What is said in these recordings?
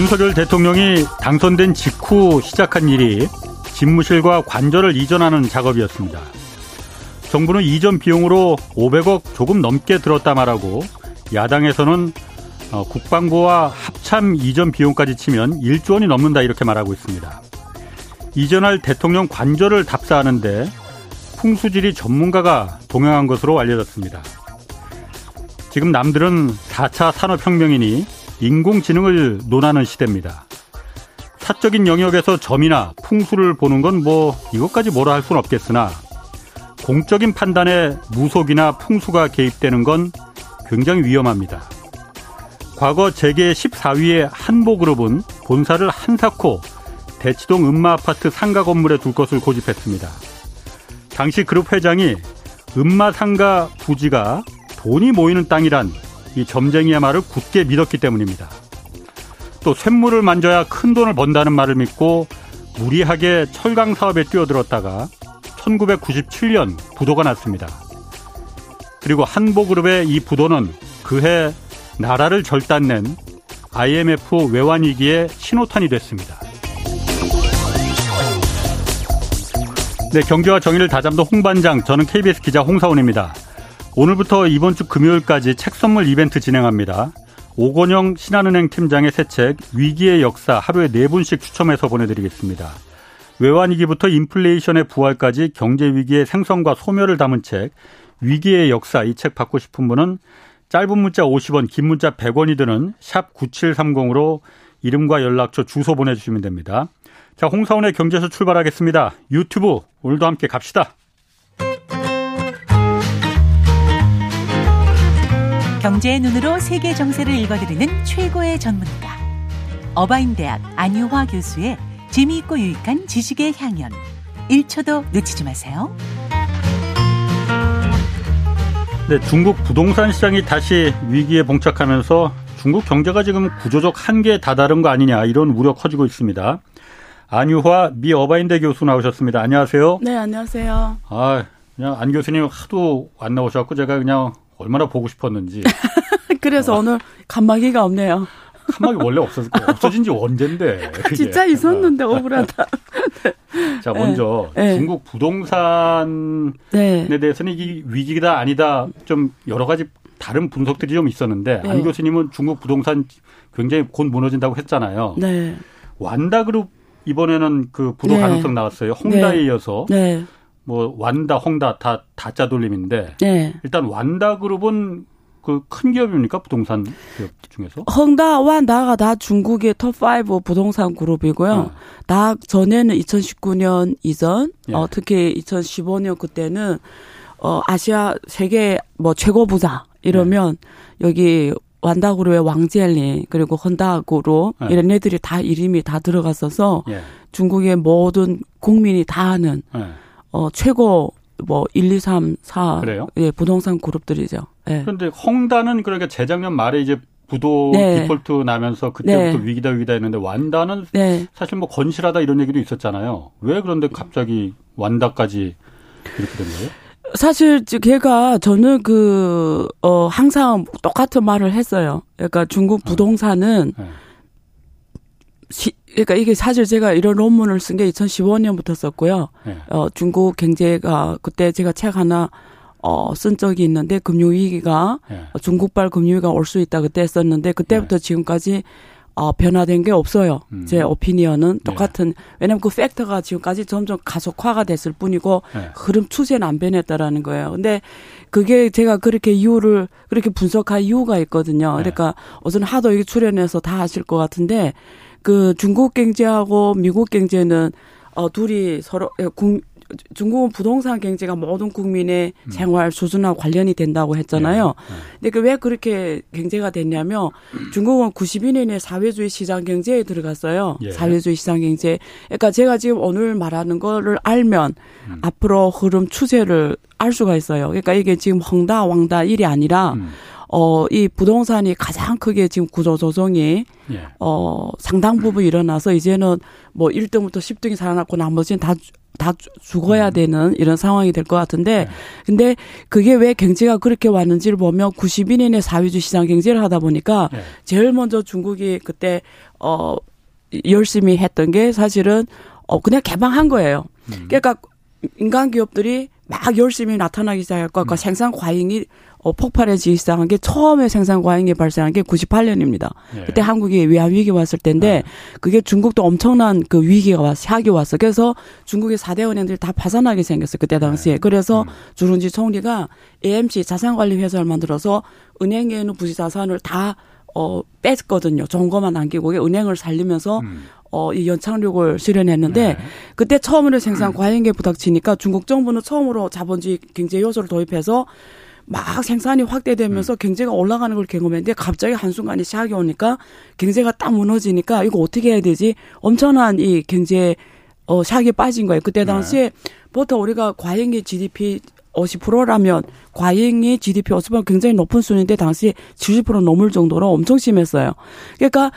윤석열 대통령이 당선된 직후 시작한 일이 집무실과 관절을 이전하는 작업이었습니다. 정부는 이전 비용으로 500억 조금 넘게 들었다 말하고 야당에서는 어, 국방부와 합참 이전 비용까지 치면 1조 원이 넘는다 이렇게 말하고 있습니다. 이전할 대통령 관절을 답사하는데 풍수지리 전문가가 동행한 것으로 알려졌습니다. 지금 남들은 4차 산업혁명이니 인공지능을 논하는 시대입니다. 사적인 영역에서 점이나 풍수를 보는 건 뭐 이것까지 뭐라 할 수는 없겠으나 공적인 판단에 무속이나 풍수가 개입되는 건 굉장히 위험합니다. 과거 재계 14위의 한보그룹은 본사를 한사코 대치동 음마아파트 상가 건물에 둘 것을 고집했습니다. 당시 그룹 회장이 음마 상가 부지가 돈이 모이는 땅이란 이 점쟁이의 말을 굳게 믿었기 때문입니다. 또 쇳물을 만져야 큰 돈을 번다는 말을 믿고 무리하게 철강 사업에 뛰어들었다가 1997년 부도가 났습니다. 그리고 한보그룹의 이 부도는 그해 나라를 절단낸 IMF 외환위기의 신호탄이 됐습니다. 네, 경제와 정의를 다잡는 홍반장, 저는 KBS 기자 홍사원입니다. 오늘부터 이번 주 금요일까지 책 선물 이벤트 진행합니다. 오건영 신한은행 팀장의 새 책 위기의 역사 하루에 네 분씩 추첨해서 보내드리겠습니다. 외환위기부터 인플레이션의 부활까지 경제위기의 생성과 소멸을 담은 책 위기의 역사 이 책 받고 싶은 분은 짧은 문자 50원 긴 문자 100원이 드는 샵 9730으로 이름과 연락처 주소 보내주시면 됩니다. 자, 홍사원의 경제에서 출발하겠습니다. 유튜브 오늘도 함께 갑시다. 경제의 눈으로 세계 정세를 읽어드리는 최고의 전문가. 어바인대학 안유화 교수의 재미있고 유익한 지식의 향연. 1초도 놓치지 마세요. 네, 중국 부동산 시장이 다시 위기에 봉착하면서 중국 경제가 지금 구조적 한계에 다다른 거 아니냐 이런 우려 커지고 있습니다. 안유화 미 어바인대 교수 나오셨습니다. 안녕하세요. 네, 안녕하세요. 아, 그냥 안 교수님 하도 안 나오셔갖고 제가 그냥 얼마나 보고 싶었는지. 그래서 어. 오늘 간마기가 없네요. 칸막이 원래 거예요. 없어진 지 언젠데. 진짜 있었는데 억울하다. 자, 먼저 네. 중국 부동산에 네. 대해서는 이게 위기다 아니다 좀 여러 가지 다른 분석들이 좀 있었는데 네. 안 교수님은 중국 부동산 굉장히 곧 무너진다고 했잖아요. 네. 완다그룹 이번에는 그 부도 네. 가능성 나왔어요. 홍다에 네. 이어서 네. 뭐 완다, 홍다 다 다짜 돌림인데 네. 일단 완다 그룹은 그 큰 기업입니까 부동산 기업 중에서? 홍다, 완다가 다 중국의 톱5 부동산 그룹이고요. 어. 다 전에는 2019년 이전, 예. 어, 특히 2015년 그때는 어 아시아 세계 뭐 최고 부자 이러면 예. 여기 완다그룹의 왕젤리 그리고 헌다그룹 네. 이런 애들이 다 이름이 다 들어갔어서 예. 중국의 모든 국민이 다 아는 네. 어 최고 뭐 1, 2, 3, 4 그래요? 예, 부동산 그룹들이죠. 예. 그런데 헝다는 그러니까 재작년 말에 이제 부도 네. 디폴트 나면서 그때부터 네. 위기다 위기다 했는데 완다는 네. 사실 뭐 건실하다 이런 얘기도 있었잖아요. 왜 그런데 갑자기 완다까지 이렇게 된 거예요? 사실 걔가 저는 그 어 항상 똑같은 말을 했어요. 그러니까 중국 부동산은 네. 시, 그러니까 이게 사실 제가 이런 논문을 쓴 게 2015년부터 썼고요. 네. 어 중국 경제가 그때 제가 책 하나 어, 쓴 적이 있는데 금융위기가 네. 중국발 금융위기가 올 수 있다 그때 썼는데 그때부터 네. 지금까지 어, 변화된 게 없어요. 음. 제 오피니언은 네. 똑같은 네. 왜냐하면 그 팩터가 지금까지 점점 가속화가 됐을 뿐이고 네. 흐름 추세는 안 변했다라는 거예요. 근데 그게 제가 그렇게 이유를 그렇게 분석할 이유가 있거든요. 네. 그러니까 우선 하도 여기 출연해서 다 아실 것 같은데 그 중국 경제하고 미국 경제는 어 둘이 서로 예, 국, 중국은 부동산 경제가 모든 국민의 음. 생활 수준하고 관련이 된다고 했잖아요. 네. 네. 근데 그 왜 그렇게 경제가 됐냐면 중국은 92년에 사회주의 시장 경제에 들어갔어요. 예. 사회주의 시장 경제. 그러니까 제가 지금 오늘 말하는 거를 알면 음. 앞으로 흐름 추세를 알 수가 있어요. 그러니까 이게 지금 헝다 왕다 일이 아니라 음. 어, 이 부동산이 가장 크게 지금 구조 조정이 예. 어, 상당 부분 일어나서 이제는 뭐 1등부터 10등이 살아났고 나머지는 다, 다 죽어야 음. 되는 이런 상황이 될 것 같은데, 네. 근데 그게 왜 경제가 그렇게 왔는지를 보면 92년에 사회주 시장 경제를 하다 보니까 네. 제일 먼저 중국이 그때, 어, 열심히 했던 게 사실은, 어, 그냥 개방한 거예요. 음. 그러니까 인간 기업들이 막 열심히 나타나기 시작했고, 음. 생산 과잉이 어, 폭발해지기 시작한 게 처음에 생산 과잉이 발생한 게 98년입니다. 예. 그때 한국이 외환 위기 왔을 때인데 네. 그게 중국도 엄청난 그 위기가 왔어, 샤기 왔어. 그래서 중국의 4대 은행들이 다 파산하게 생겼어요. 그때 당시에. 네. 그래서 음. 주run지 총리가 AMC 자산관리 회사를 만들어서 은행에 있는 부지 자산을 다 어, 뺐거든요. 것만 남기고 은행을 살리면서 음. 어, 이 연착륙을 실현했는데 네. 그때 처음으로 생산 과잉에 부닥치니까 중국 정부는 처음으로 자본주의 경제 요소를 도입해서 막 생산이 확대되면서 음. 경제가 올라가는 걸 경험했는데 갑자기 한순간에 시작이 오니까 경제가 딱 무너지니까 이거 어떻게 해야 되지? 엄청난 이 경제 어 샥이 빠진 거예요. 그때 당시에 네. 보통 우리가 과잉의 GDP 50%라면 과잉이 GDP 50% 굉장히 높은 수준인데 당시 70% 넘을 정도로 엄청 심했어요. 그러니까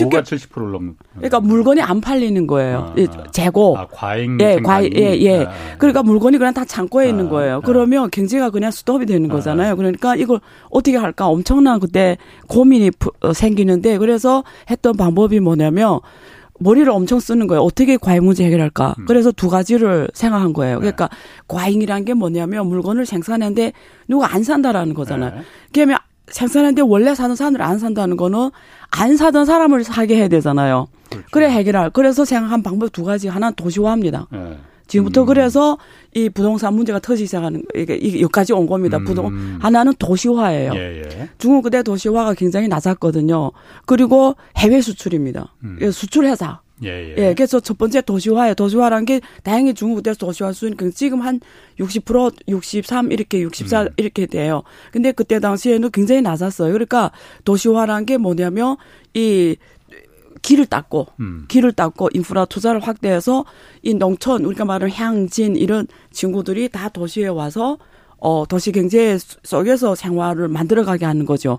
뭐가 70%를 넘는? 그러니까 물건이 안 팔리는 거예요. 아, 재고. 아, 과잉. 예, 과잉. 예, 예. 아, 그러니까 물건이 그냥 다 창고에 아, 있는 거예요. 아. 그러면 경제가 그냥 스톱이 되는 아. 거잖아요. 그러니까 이걸 어떻게 할까 엄청난 그때 고민이 어, 생기는데 그래서 했던 방법이 뭐냐면 머리를 엄청 쓰는 거예요. 어떻게 과잉 문제 해결할까? 음. 그래서 두 가지를 생각한 거예요. 그러니까 네. 과잉이란 게 뭐냐면 물건을 생산했는데 누가 안 산다라는 거잖아요. 네. 그러면 생산했는데 원래 사는 사람을 안 산다는 거는 안 사던 사람을 사게 해야 되잖아요. 그렇죠. 그래 해결할. 그래서 생각한 방법 두 가지. 하나는 도시화입니다. 네. 지금부터 음. 그래서 이 부동산 문제가 터지기 시작하는 이게 여기까지 온 겁니다. 음. 부동 하나는 도시화예요. 예, 예. 중국 그때 도시화가 굉장히 낮았거든요. 그리고 해외 수출입니다. 음. 수출 회사. 예, 예. 예, 그래서 첫 번째 도시화예요. 도시화라는 게 다행히 중국 에서 도시화 수준이 지금 한 60%, 63 이렇게 64 음. 이렇게 돼요. 근데 그때 당시에는 굉장히 낮았어요. 그러니까 도시화라는 게 뭐냐면 이 길을 닦고 음. 길을 닦고 인프라 투자를 확대해서 이 농촌 우리가 말하는 향진 이런 친구들이 다 도시에 와서 어 도시 경제 속에서 생활을 만들어가게 하는 거죠.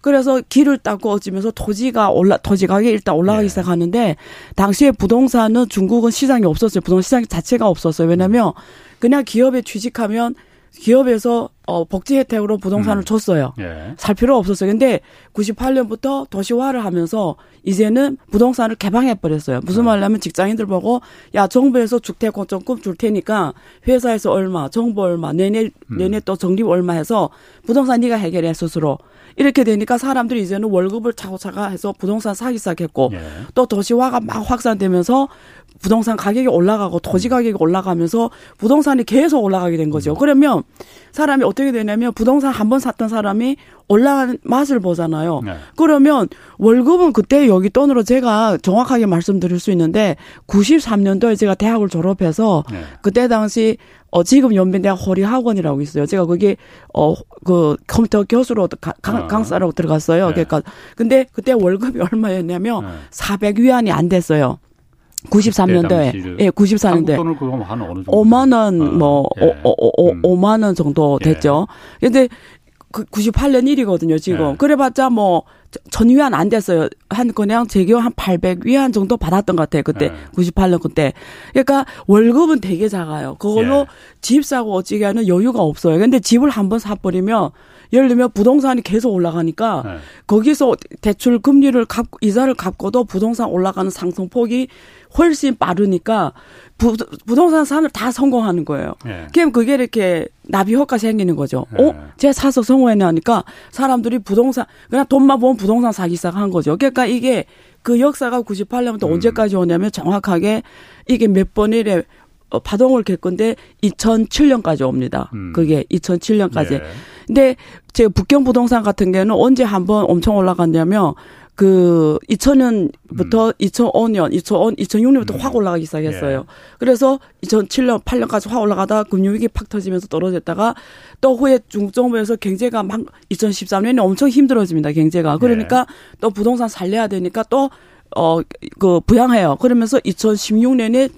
그래서 길을 닦고 어지면서 토지가 올라 토지 가격이 일단 올라가기 네. 시작하는데 당시에 부동산은 중국은 시장이 없었어요. 부동산 시장 자체가 없었어요. 왜냐면 그냥 기업에 취직하면 기업에서 어 복지 혜택으로 부동산을 음. 줬어요. 예. 살 필요 없었어요. 근데 98년부터 도시화를 하면서 이제는 부동산을 개방해 버렸어요. 무슨 음. 말이냐면 직장인들 보고 야 정부에서 주택 공정금 줄 테니까 회사에서 얼마, 정부 얼마, 내내 음. 내내 또 정립 얼마 해서 부동산 네가 해결해 스스로. 이렇게 되니까 사람들이 이제는 월급을 차고차가 해서 부동산 사기 시작했고 예. 또 도시화가 막 확산되면서 부동산 가격이 올라가고 토지 가격이 올라가면서 부동산이 계속 올라가게 된 거죠. 음. 그러면 사람이 어떻게 되냐면 부동산 한 번 샀던 사람이 올라가는 맛을 보잖아요. 네. 그러면 월급은 그때 여기 돈으로 제가 정확하게 말씀드릴 수 있는데 93년도에 제가 대학을 졸업해서 네. 그때 당시 어 지금 연변대학 호리학원이라고 있어요. 제가 거기 어그 컴퓨터 교수로 강, 아. 강사라고 들어갔어요. 네. 그러니까 근데 그때 월급이 얼마였냐면 네. 400위안이 안 됐어요. 93년도에 예, 94년도에 돈을 그럼 한 어느 정도 5만 원뭐 아, 예. 오, 오, 오, 음. 5만 원 정도 예. 됐죠. 예. 근데 그 98년 일이거든요, 지금. 예. 그래 봤자 뭐 전 위안 안 됐어요. 한 그냥 제교 한 800위안 정도 받았던 것 같아요. 그때 예. 98년 그때. 그러니까 월급은 되게 작아요. 그걸로 예. 집 사고 어찌게 하는 여유가 없어요. 근데 집을 한번 사버리면 예를 들면 부동산이 계속 올라가니까 네. 거기서 대출 금리를 갚 이자를 갚고도 부동산 올라가는 상승폭이 훨씬 빠르니까 부, 부동산 산을 다 성공하는 거예요. 네. 그럼 그게 이렇게 나비 효과 생기는 거죠. 네. 어? 제가 사서 성공했나니까 사람들이 부동산 그냥 돈만 보면 부동산 사기 시작한 거죠. 그러니까 이게 그 역사가 98년부터 음. 언제까지 오냐면 정확하게 이게 몇 번 이래 어, 파동을 갤 건데 2007년까지 옵니다. 음. 그게 2007년까지. 예. 근데 제 북경 부동산 같은 경우는 언제 한번 엄청 올라갔냐면 그 2000년부터 음. 2005년, 2005, 2006년부터 음. 확 올라가기 시작했어요. 예. 그래서 2007년, 8년까지 확 올라가다가 금융위기 팍 터지면서 떨어졌다가 또 후에 중국 정부에서 경제가 막 2013년에 엄청 힘들어집니다. 경제가. 그러니까 예. 또 부동산 살려야 되니까 또 어, 그, 부양해요. 그러면서 2016년에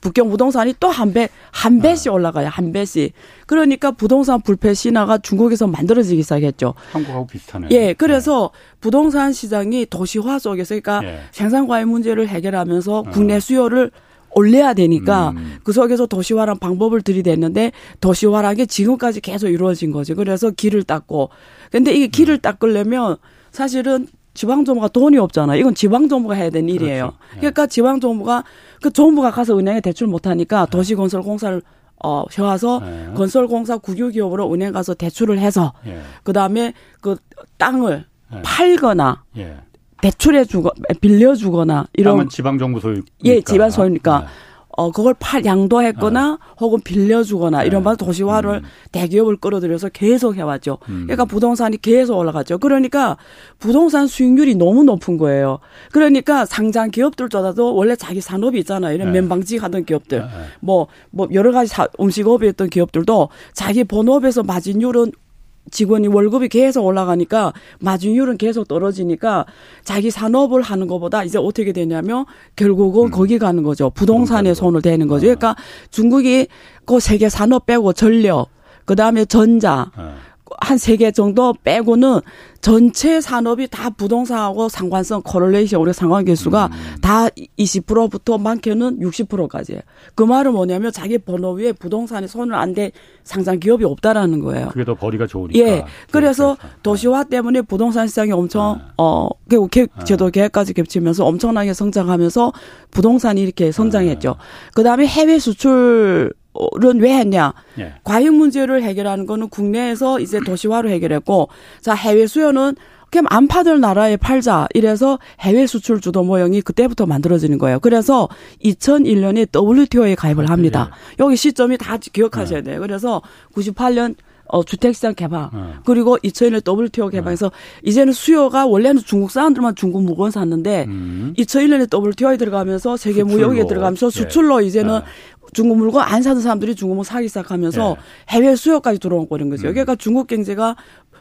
북경 부동산이 또 한 배, 한 네. 배씩 올라가요. 한 배씩. 그러니까 부동산 불패 신화가 중국에서 만들어지기 시작했죠. 한국하고 비슷하네요. 예, 그래서 네. 부동산 시장이 도시화 속에서 그러니까 예. 생산과외 문제를 해결하면서 어. 국내 수요를 올려야 되니까 음. 그 속에서 도시화란 방법을 들이댔는데 도시화란 게 지금까지 계속 이루어진 거죠. 그래서 길을 닦고 근데 이게 길을 음. 닦으려면 사실은 지방 정부가 돈이 없잖아. 이건 지방 정부가 해야 되는. 일이에요. 그렇죠. 그러니까 지방 정부가 그 정부가 가서 은행에 대출 못하니까 네. 도시건설공사를 어, 세워서 네. 건설공사 국유기업으로 은행 가서 대출을 해서 예. 그 다음에 그 땅을 예. 팔거나 예. 대출해 주거 빌려 주거나 이런 지방 정부 소유 예 지방 소유니까 네. 어 그걸 팔 양도했거나 어. 혹은 빌려주거나 네. 이런 바 도시화를 음. 대기업을 끌어들여서 계속 해왔죠. 음. 그러니까 부동산이 계속 올라갔죠. 그러니까 부동산 수익률이 너무 높은 거예요. 그러니까 상장 기업들조차도 원래 자기 산업이 있잖아요. 이런 네. 면방직 하던 기업들, 뭐뭐 네. 뭐 여러 가지 사, 음식업이 했던 기업들도 자기 본업에서 마진율은 직원이 월급이 계속 올라가니까 마진율은 계속 떨어지니까 자기 산업을 하는 것보다 이제 어떻게 되냐면 결국은 음. 거기 가는 거죠. 부동산에 손을 대는 거죠. 아. 그러니까 중국이 그 세계 산업 빼고 전력, 그 다음에 전자, 아. 한 세 개 정도 빼고는 전체 산업이 다 부동산하고 상관성 코럴레이션 우리 상관계수가 음. 다 20%부터 많게는 60%까지예요. 그 말은 뭐냐면 자기 번호 위에 부동산에 손을 안 대 상장 기업이 없다라는 거예요. 그게 더 거리가 좋으니까. 예. 그래서 도시화 때문에 부동산 시장이 엄청 아. 어 아. 제도 계획까지 겹치면서 엄청나게 성장하면서 부동산이 이렇게 성장했죠. 아. 그다음에 해외 수출 왜 했냐? 예. 과잉 문제를 해결하는 거는 국내에서 이제 도시화로 해결했고, 자 해외 수요는 그냥 안 파들 나라에 팔자 이래서 해외 수출 주도 모형이 그때부터 만들어지는 거예요. 그래서 2001년에 WTO에 가입을 합니다. 예. 여기 시점이 다 기억하셔야 예. 돼요. 그래서 98년 어, 주택시장 개방. 어. 그리고 2001년 WTO 개방해서 어. 이제는 수요가 원래는 중국 사람들만 중국 물건 샀는데 음. 2001년에 WTO에 들어가면서 세계 무역에 들어가면서 예. 수출로 예. 이제는 예. 중국 물건 안 사는 사람들이 중국 물건 사기 시작하면서 예. 해외 수요까지 들어온 거는 거죠. 음. 그러니까 중국 경제가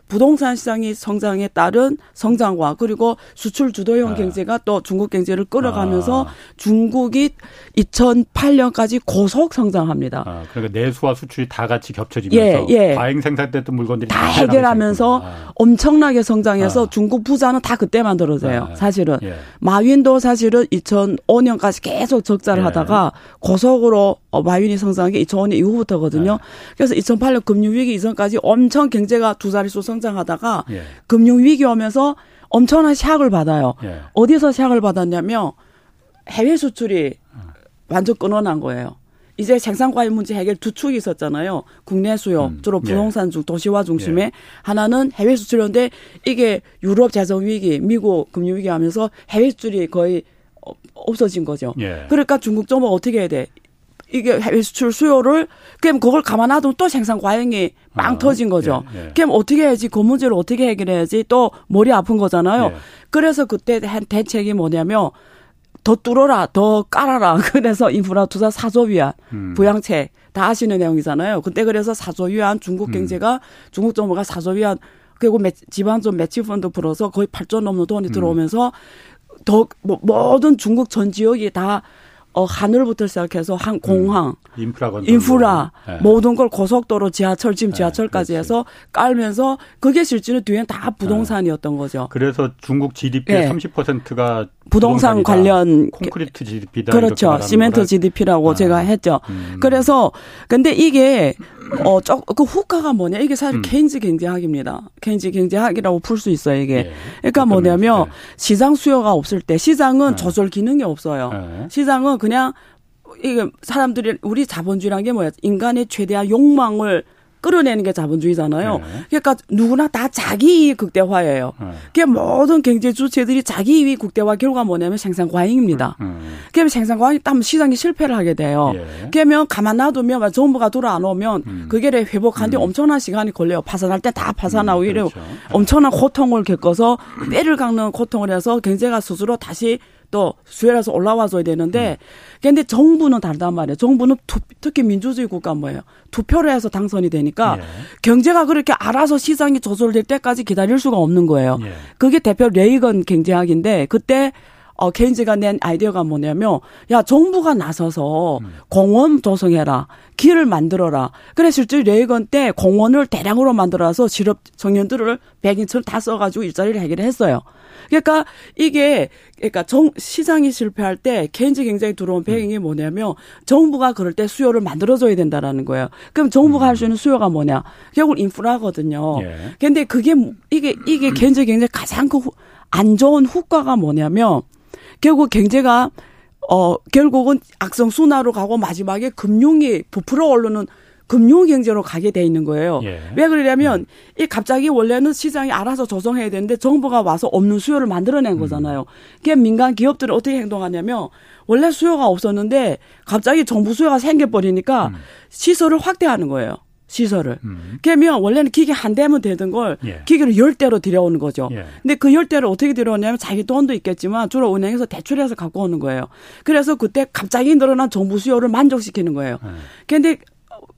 부동산 시장이 성장에 따른 성장과 그리고 수출 주도형 아. 경제가 또 중국 경제를 끌어가면서 아. 중국이 2008년까지 고속 성장합니다. 아, 그러니까 내수와 수출이 다 같이 겹쳐지면서 예, 예. 과잉 생산됐던 물건들이 다, 다 해결하면서 아. 엄청나게 성장해서 아. 중국 부자는 다 그때 만들어져요. 아. 사실은 예. 마윈도 사실은 2005년까지 계속 적자를 예. 하다가 고속으로 어, 마윈이 성장한 게 2005년 이후부터거든요. 네. 그래서 2008년 금융위기 이전까지 엄청 경제가 두 자릿수 성 장하다가 예. 금융 위기 오면서 엄청난 샥을 받아요. 예. 어디서 샥을 받았냐면 해외 수출이 완전 끊어난 거예요. 이제 생산과잉 문제 해결 두 축이 있었잖아요. 국내 수요, 음. 주로 예. 부동산 중, 도시화 중심에 예. 하나는 해외 수출인데 이게 유럽 재정 위기, 미국 금융 위기 하면서 해외 수출이 거의 없어진 거죠. 예. 그러니까 중국 정부가 어떻게 해야 돼? 이게 해외 수출 수요를 그럼 그걸 가만놔두면 또 생산 과잉이 빵 아, 터진 거죠. 예, 예. 그럼 어떻게 해야지 그 문제를 어떻게 해결해야지 또 머리 아픈 거잖아요. 예. 그래서 그때 한 대책이 뭐냐면 더 뚫어라, 더 깔아라. 그래서 인프라 투자 사조 위안 음. 부양책 다 아시는 내용이잖아요. 그때 그래서 사조 위안 중국 음. 경제가 음. 중국 정부가 사조 위안 그리고 매, 지방적 매치 펀드 풀어서 거의 8조 넘는 돈이 음. 들어오면서 더 뭐, 모든 중국 전 지역이 다 어, 하늘부터 시작해서 한 음. 공항, 음, 인프라, 인프라 네. 모든 걸 고속도로, 지하철, 지금 네, 지하철까지 네, 해서 깔면서 그게 실제로 뒤엔 다 부동산이었던 거죠. 그래서 중국 GDP의 네. 30%가 부동산 관련 콘크리트 GDP다. 그렇죠. 시멘트. GDP라고 아. 제가 했죠. 음. 그래서 근데 이게 어 그 효과가 뭐냐 이게 사실 음. 케인즈 경제학입니다. 케인즈 경제학이라고 풀 수 있어요 이게. 예. 그러니까 뭐냐면 네. 시장 수요가 없을 때 시장은 네. 조절 기능이 없어요. 네. 시장은 그냥 이게 사람들이 우리 자본주의라는 게 뭐야? 인간의 최대한 욕망을 끌어내는 게 자본주의잖아요. 네. 그러니까 누구나 다 자기 이익 극대화예요. 네. 그게 모든 경제 주체들이 자기 이익 극대화 결과 뭐냐면 생산 과잉입니다. 음. 음. 그러면 생산 과잉이 따면 시장이 실패를 하게 돼요. 예. 그러면 가만 놔두면 정부가 돌아 안 오면 음. 그게 회복하는데 음. 엄청난 시간이 걸려요. 파산할 때 다 파산하고 음, 이래 그렇죠. 엄청난 고통을 겪어서 뼈를 깎는 고통을 해서 경제가 스스로 다시 또 수혜라서 올라와줘야 되는데, 음. 근데 정부는 다르단 말이에요. 정부는 투, 특히 민주주의 국가 뭐예요? 투표를 해서 당선이 되니까 예. 경제가 그렇게 알아서 시장이 조절될 때까지 기다릴 수가 없는 거예요. 예. 그게 대표 레이건 경제학인데 그때 어, 케인즈가 낸 아이디어가 뭐냐면, 야, 정부가 나서서 음. 공원 조성해라. 길을 만들어라. 그래, 실제 레이건 때 공원을 대량으로 만들어서 실업 청년들을 백인처럼 다 써가지고 일자리를 해결했어요. 그러니까 이게 그러니까 정 시장이 실패할 때 케인즈 굉장히 들어온 배경이 뭐냐면 정부가 그럴 때 수요를 만들어줘야 된다라는 거예요. 그럼 정부가 할수 있는 수요가 뭐냐? 결국 인프라거든요. 예. 근데 그게 이게 이게 케인즈 굉장히 가장 그안 좋은 후과가 뭐냐면 결국 경제가 어 결국은 악성 순화로 가고 마지막에 금융이 부풀어 오르는 금융 경제로 가게 돼 있는 거예요. 예. 왜 그러냐면 음. 이 갑자기 원래는 시장이 알아서 조성해야 되는데 정부가 와서 없는 수요를 만들어낸 음. 거잖아요. 그게 민간 기업들은 어떻게 행동하냐면 원래 수요가 없었는데 갑자기 정부 수요가 생겨버리니까 음. 시설을 확대하는 거예요. 시설을. 음. 그러면 원래는 기계 한 대면 되던 걸 예. 기계를 열 대로 들여오는 거죠. 예. 근데 그 열 대를 어떻게 들여오냐면 자기 돈도 있겠지만 주로 은행에서 대출해서 갖고 오는 거예요. 그래서 그때 갑자기 늘어난 정부 수요를 만족시키는 거예요. 예. 근데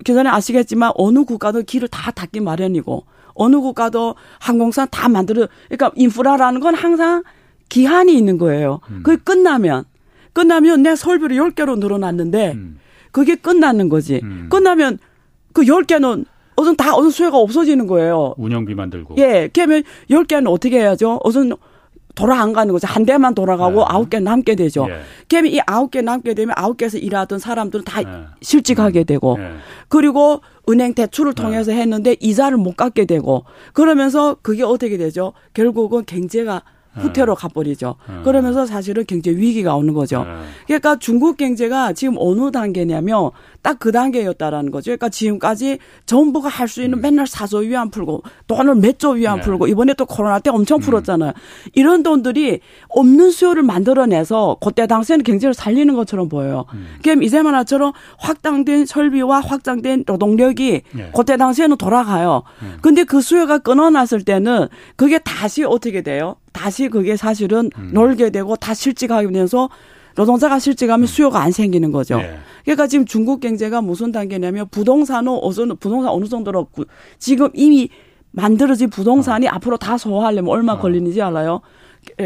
계산에 아시겠지만 어느 국가도 길을 다 닫기 마련이고 어느 국가도 항공사 다 만들어 그러니까 인프라라는 건 항상 기한이 있는 거예요. 음. 그게 끝나면 끝나면 내 설비를 10개로 늘어났는데 음. 그게 끝나는 거지. 음. 끝나면 그 10개는 어선 다 어선 수요가 없어지는 거예요. 운영비만 들고. 예. 그러면 10개는 어떻게 해야죠? 어선 돌아 안 가는 거죠. 한 대만 돌아가고 네. 아홉 개 남게 되죠. 예. 그러면 이 아홉 개 남게 되면 아홉 개에서 일하던 사람들은 다 예. 실직하게 되고 예. 그리고 은행 대출을 네. 통해서 했는데 이자를 못 갚게 되고 그러면서 그게 어떻게 되죠? 결국은 경제가 후퇴로 가버리죠. 그러면서 사실은 경제 위기가 오는 거죠. 그러니까 중국 경제가 지금 어느 단계냐면 딱 그 단계였다라는 거죠. 그러니까 지금까지 정부가 할 수 있는 음. 맨날 사조 위안 풀고 돈을 몇 조 위안 네. 풀고 이번에 또 코로나 때 엄청 음. 풀었잖아요. 이런 돈들이 없는 수요를 만들어내서 그때 당시에는 경제를 살리는 것처럼 보여요. 음. 그럼 이제만 하처럼 확장된 설비와 확장된 노동력이 네. 그때 당시에는 돌아가요. 음. 근데 그 수요가 끊어놨을 때는 그게 다시 어떻게 돼요? 다시 그게 사실은 음. 놀게 되고 다 실직하게 되면서 노동자가 실직하면 음. 수요가 안 생기는 거죠. 네. 그러니까 지금 중국 경제가 무슨 단계냐면 부동산은 어느 부동산 어느 정도로 지금 이미 만들어진 부동산이 어. 앞으로 다 소화하려면 얼마 어. 걸리는지 알아요?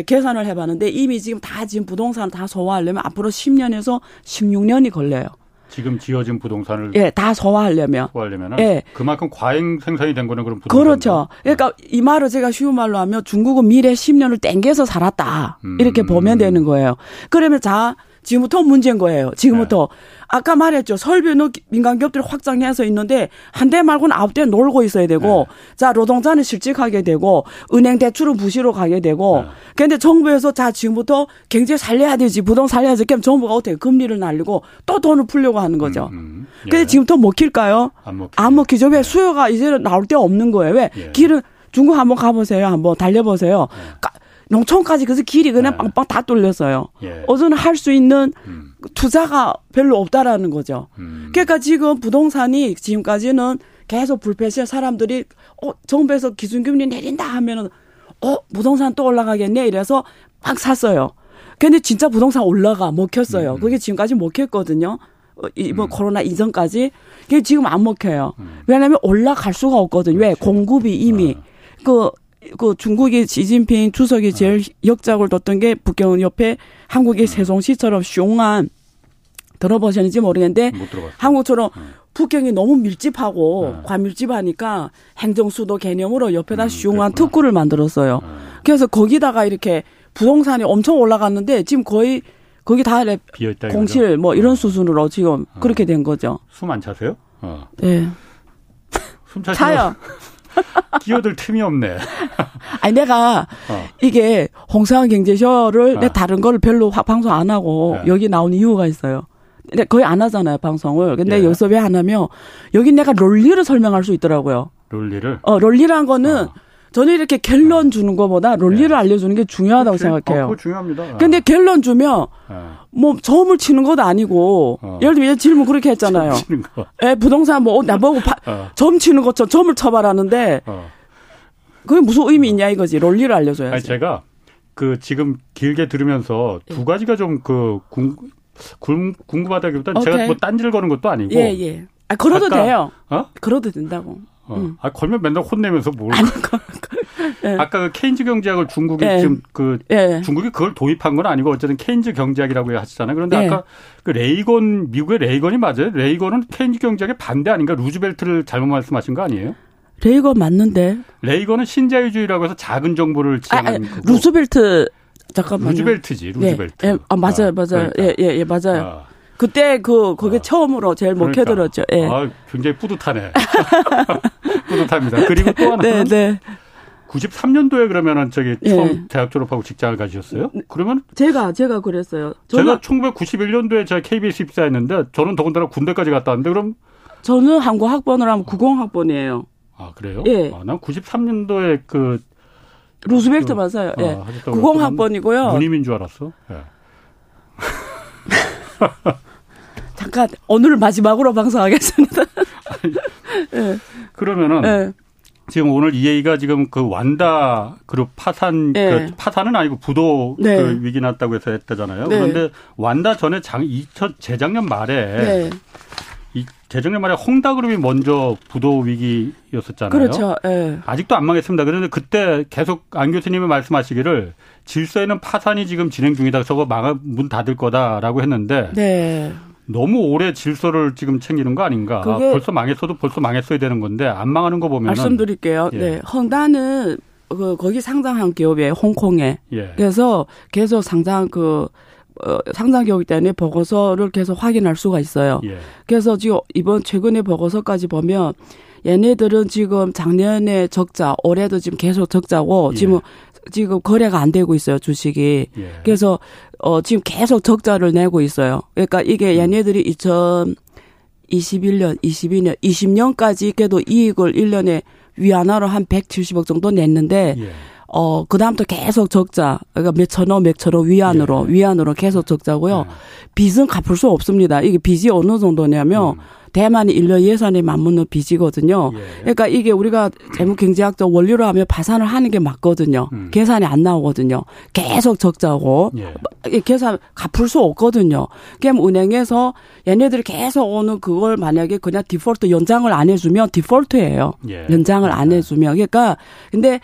계산을 해봤는데 이미 지금 다 지금 부동산 다 소화하려면 앞으로 10년에서 16년이 걸려요. 지금 지어진 부동산을 예, 다 소화하려면 소화하려면 예. 그만큼 과잉 생산이 된 거는 그럼 부동산 그렇죠. 그러니까 이 말을 제가 쉬운 말로 하면 중국은 미래 10년을 땡겨서 살았다. 음. 이렇게 보면 되는 거예요. 그러면 자 지금부터 문제인 거예요. 지금부터. 네. 아까 말했죠. 설비는 민간 기업들이 확장해서 있는데 한 대 말고는 아홉 대 놀고 있어야 되고 네. 자 노동자는 실직하게 되고 은행 대출은 부실로 가게 되고 네. 근데 정부에서 자 지금부터 경제 살려야 되지 부동 살려야지 그럼 정부가 어떻게 금리를 날리고 또 돈을 풀려고 하는 거죠. 음, 음. 예. 근데 지금부터 먹힐까요? 안, 먹히죠. 안 먹히죠. 왜 네. 수요가 이제는 나올 데 없는 거예요. 왜 예. 길은 중국 한번 가보세요. 한번 달려보세요. 네. 농촌까지 그래서 길이 그냥 네. 빵빵 다 뚫렸어요. 예. 어제는 할 수 있는 음. 투자가 별로 없다라는 거죠. 음. 그러니까 지금 부동산이 지금까지는 계속 불패시에 사람들이 어 정부에서 기준금리 내린다 하면은 어 부동산 또 올라가겠네 이래서 막 샀어요. 근데 진짜 부동산 올라가 먹혔어요. 음. 그게 지금까지 먹혔거든요. 어, 이번 음. 코로나 이전까지 그게 지금 안 먹혀요. 음. 왜냐하면 올라갈 수가 없거든요. 왜 공급이 이미 어. 그 그 중국의 시진핑 주석이 제일 역작을 뒀던 게 북경 옆에 한국의 세종시처럼 숑한 들어보셨는지 모르겠는데 한국처럼 북경이 너무 밀집하고 네. 과밀집하니까 행정수도 개념으로 옆에다 음, 숑한 특구를 만들었어요. 네. 그래서 거기다가 이렇게 부동산이 엄청 올라갔는데 지금 거의 거기 다 공실 뭐 이런 수준으로 지금 어. 그렇게 된 거죠. 숨 안 차세요? 어. 네. 숨 차요. 끼어들 틈이 없네. 아니 내가 어. 이게 홍상한 경제쇼를 어. 내 다른 걸 별로 방송 안 하고 네. 여기 나온 이유가 있어요. 근데 거의 안 하잖아요 방송을. 근데 예. 여기서 왜 안 하면 여기 내가 롤리를 설명할 수 있더라고요. 롤리를? 어 롤리란 거는 어. 저는 이렇게 갤런 주는 것보다 롤리를 네. 알려주는 게 중요하다고 그치? 생각해요. 어, 그거 중요합니다. 근데 갤런 주면 네. 뭐 점을 치는 것도 아니고 어. 예를 들면 질문 그렇게 했잖아요. 치는 거. 예, 부동산 뭐 나보고 바, 어. 점 치는 것처럼 점을 쳐봐라는데 어. 그게 무슨 의미 있냐 이거지. 롤리를 알려줘야지. 아니 제가 그 지금 길게 들으면서 두 예. 가지가 좀그 궁금하다기보다는 제가 뭐 딴질 거는 것도 아니고. 예 예. 아 걸어도 아까, 돼요. 어? 걸어도 된다고. 어. 음. 아, 걸면 맨날 혼내면서 뭘. 아니, 네. 아까 그 케인즈 경제학을 중국이 네. 지금 그 네. 중국이 그걸 도입한 건 아니고 어쨌든 케인즈 경제학이라고 하시잖아요. 그런데 네. 아까 그 레이건 미국의 레이건이 맞아요. 레이건은 케인즈 경제학의 반대 아닌가? 루즈벨트를 잘못 말씀하신 거 아니에요? 레이건 맞는데. 레이건은 신자유주의라고 해서 작은 정부를 지향하는 아, 아, 루즈벨트 잠깐만요. 루즈벨트지, 루즈벨트. 예, 예. 아, 맞아요, 아, 맞아요. 그러니까. 예, 예, 예, 맞아요. 아. 그때 그 거기 아. 처음으로 제일 그러니까. 먹혀들었죠. 예. 아, 굉장히 뿌듯하네. 뿌듯합니다. 그리고 또 하나는 네, 네. 93년도에 그러면은 저기 예. 처음 예. 대학 졸업하고 직장을 가지셨어요? 그러면 제가 제가 그랬어요. 제가 1991년도에 제가 KBS 입사했는데 저는 더군다나 군대까지 갔다 왔는데 그럼 저는 한국 학번을 하면 90학번이에요. 아 그래요? 예. 아, 난 93년도에 그 루스벨트 그, 맞아요. 예. 아, 90학번이고요. 문임인 줄 알았어. 예. 잠깐 오늘 마지막으로 방송하겠습니다. 네. 그러면은 네. 지금 오늘 이얘기가 지금 그 완다 그룹 파산 네. 그 파산은 아니고 부도 네. 그 위기 났다고 해서 했다잖아요. 네. 그런데 완다 전에 장 2000, 재작년 말에 네. 이 재작년 말에 홍다그룹이 먼저 부도 위기였었잖아요. 그렇죠. 네. 아직도 안 망했습니다. 그런데 그때 계속 안 교수님이 말씀하시기를 질서에는 파산이 지금 진행 중이다. 저거 망, 문 닫을 거다라고 했는데. 네. 너무 오래 질서를 지금 챙기는 거 아닌가? 벌써 망했어도 벌써 망했어야 되는 건데 안 망하는 거 보면 말씀드릴게요. 예. 네, 헝다는 그 거기 상장한 기업이에요, 홍콩에. 예. 그래서 계속 상장 그 어, 상장 기업이기 때문에 보고서를 계속 확인할 수가 있어요. 예. 그래서 지금 이번 최근에 보고서까지 보면 얘네들은 지금 작년에 적자, 올해도 지금 계속 적자고 예. 지금 지금 거래가 안 되고 있어요 주식이. 예. 그래서 어 지금 계속 적자를 내고 있어요. 그러니까 이게 음. 얘네들이 2021년, 22년, 20년까지 그래도 이익을 1년에 위안화로 한 170억 정도 냈는데 예. 어, 그다음부터 계속 적자. 그러니까 몇천억, 몇천억 위안으로, 예. 위안으로 계속 적자고요. 예. 빚은 갚을 수 없습니다. 이게 빚이 어느 정도냐면, 음. 대만이 인력 예산에 맞먹는 빚이거든요. 예. 그러니까 이게 우리가 재무 경제학적 원리로 하면 파산을 하는 게 맞거든요. 음. 계산이 안 나오거든요. 계속 적자고 예. 계산 갚을 수 없거든요. 그럼 은행에서 얘네들이 계속 오는 그걸 만약에 그냥 디폴트 연장을 안 해주면 디폴트예요. 예. 연장을 안 네. 해주면 그러니까 근데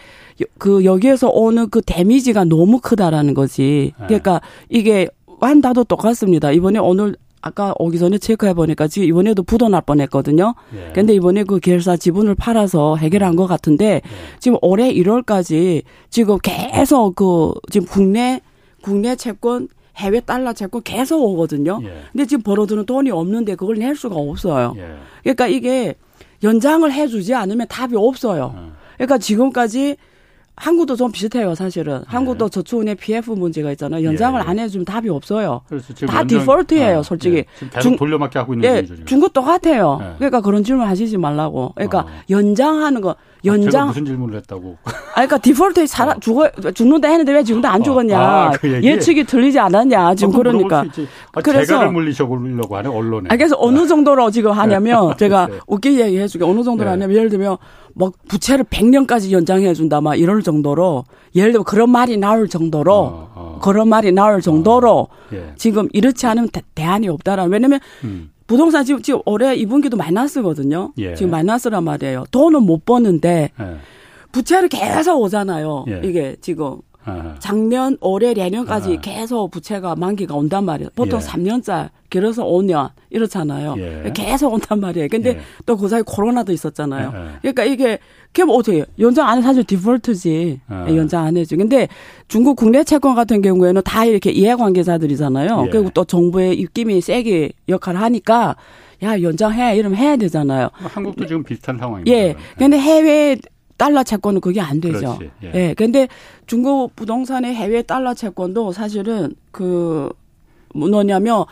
그 여기에서 오는 그 데미지가 너무 크다라는 거지. 네. 그러니까 이게 완다도 똑같습니다. 이번에 오늘 아까 오기 전에 체크해 보니까 지금 이번에도 부도 날 뻔했거든요. 예. 근데 이번에 그 계열사 지분을 팔아서 해결한 것 같은데 예. 지금 올해 1월까지 지금 계속 그 지금 국내 국내 채권 해외 달러 채권 계속 오거든요. 예. 근데 지금 벌어두는 돈이 없는데 그걸 낼 수가 없어요. 예. 그러니까 이게 연장을 해주지 않으면 답이 없어요. 예. 그러니까 지금까지 한국도 좀 비슷해요, 사실은. 네. 한국도 저축은행 PF 문제가 있잖아요. 연장을 예, 예. 안 해주면 답이 없어요. 다 연장, 디폴트예요, 아, 솔직히. 예. 지금 계속 중, 돌려막기 하고 있는 예. 중국 똑같아요. 예. 그러니까 그런 질문 하시지 말라고. 그러니까 어. 연장하는 거, 연장. 아, 무슨 질문을 했다고? 아, 그러니까 디폴트에 살아, 어. 죽어, 죽는다 했는데 왜 지금도 안 어. 죽었냐. 아, 그 예측이 틀리지 않았냐. 지금 그러니까. 아, 그래서. 물리셔보려고 하네, 언론에. 아, 그래서 어느 정도로 지금 하냐면, 제가 네. 웃기게 얘기 해 주게 어느 정도로 네. 하냐면, 예를 들면, 뭐 부채를 100년까지 연장해 준다 막 이럴 정도로 예를 들면 그런 말이 나올 정도로 어, 어. 그런 말이 나올 정도로 어, 예. 지금 이렇지 않으면 대, 안이 없다라 왜냐면 음. 부동산 지금 지금 올해 2분기도 마이너스거든요. 예. 지금 마이너스란 말이에요. 돈은 못 버는데 예. 부채를 계속 오잖아요. 예. 이게 지금 작년, 올해, 내년까지 아. 계속 부채가 만기가 온단 말이에요. 보통 예. 3년짜, 길어서 5년 이렇잖아요. 예. 계속 온단 말이에요. 근데 예. 또그 사이 코로나도 있었잖아요. 예. 그러니까 이게 그럼 어떻게 연장 안 해? 사실 디폴트지. 예, 연장 안 해죠. 근데 중국 국내 채권 같은 경우에는 다 이렇게 이해관계자들이잖아요. 예. 그리고 또 정부의 입김이 세게 역할을 하니까 야 연장해 이러면 해야 되잖아요. 한국도 지금 비슷한 상황입니다. 예. 근데 해외 달러 채권은 그게 안 되죠. 그렇지, 예. 예. 근데 중국 부동산의 해외 달러 채권도 사실은 그 뭐냐면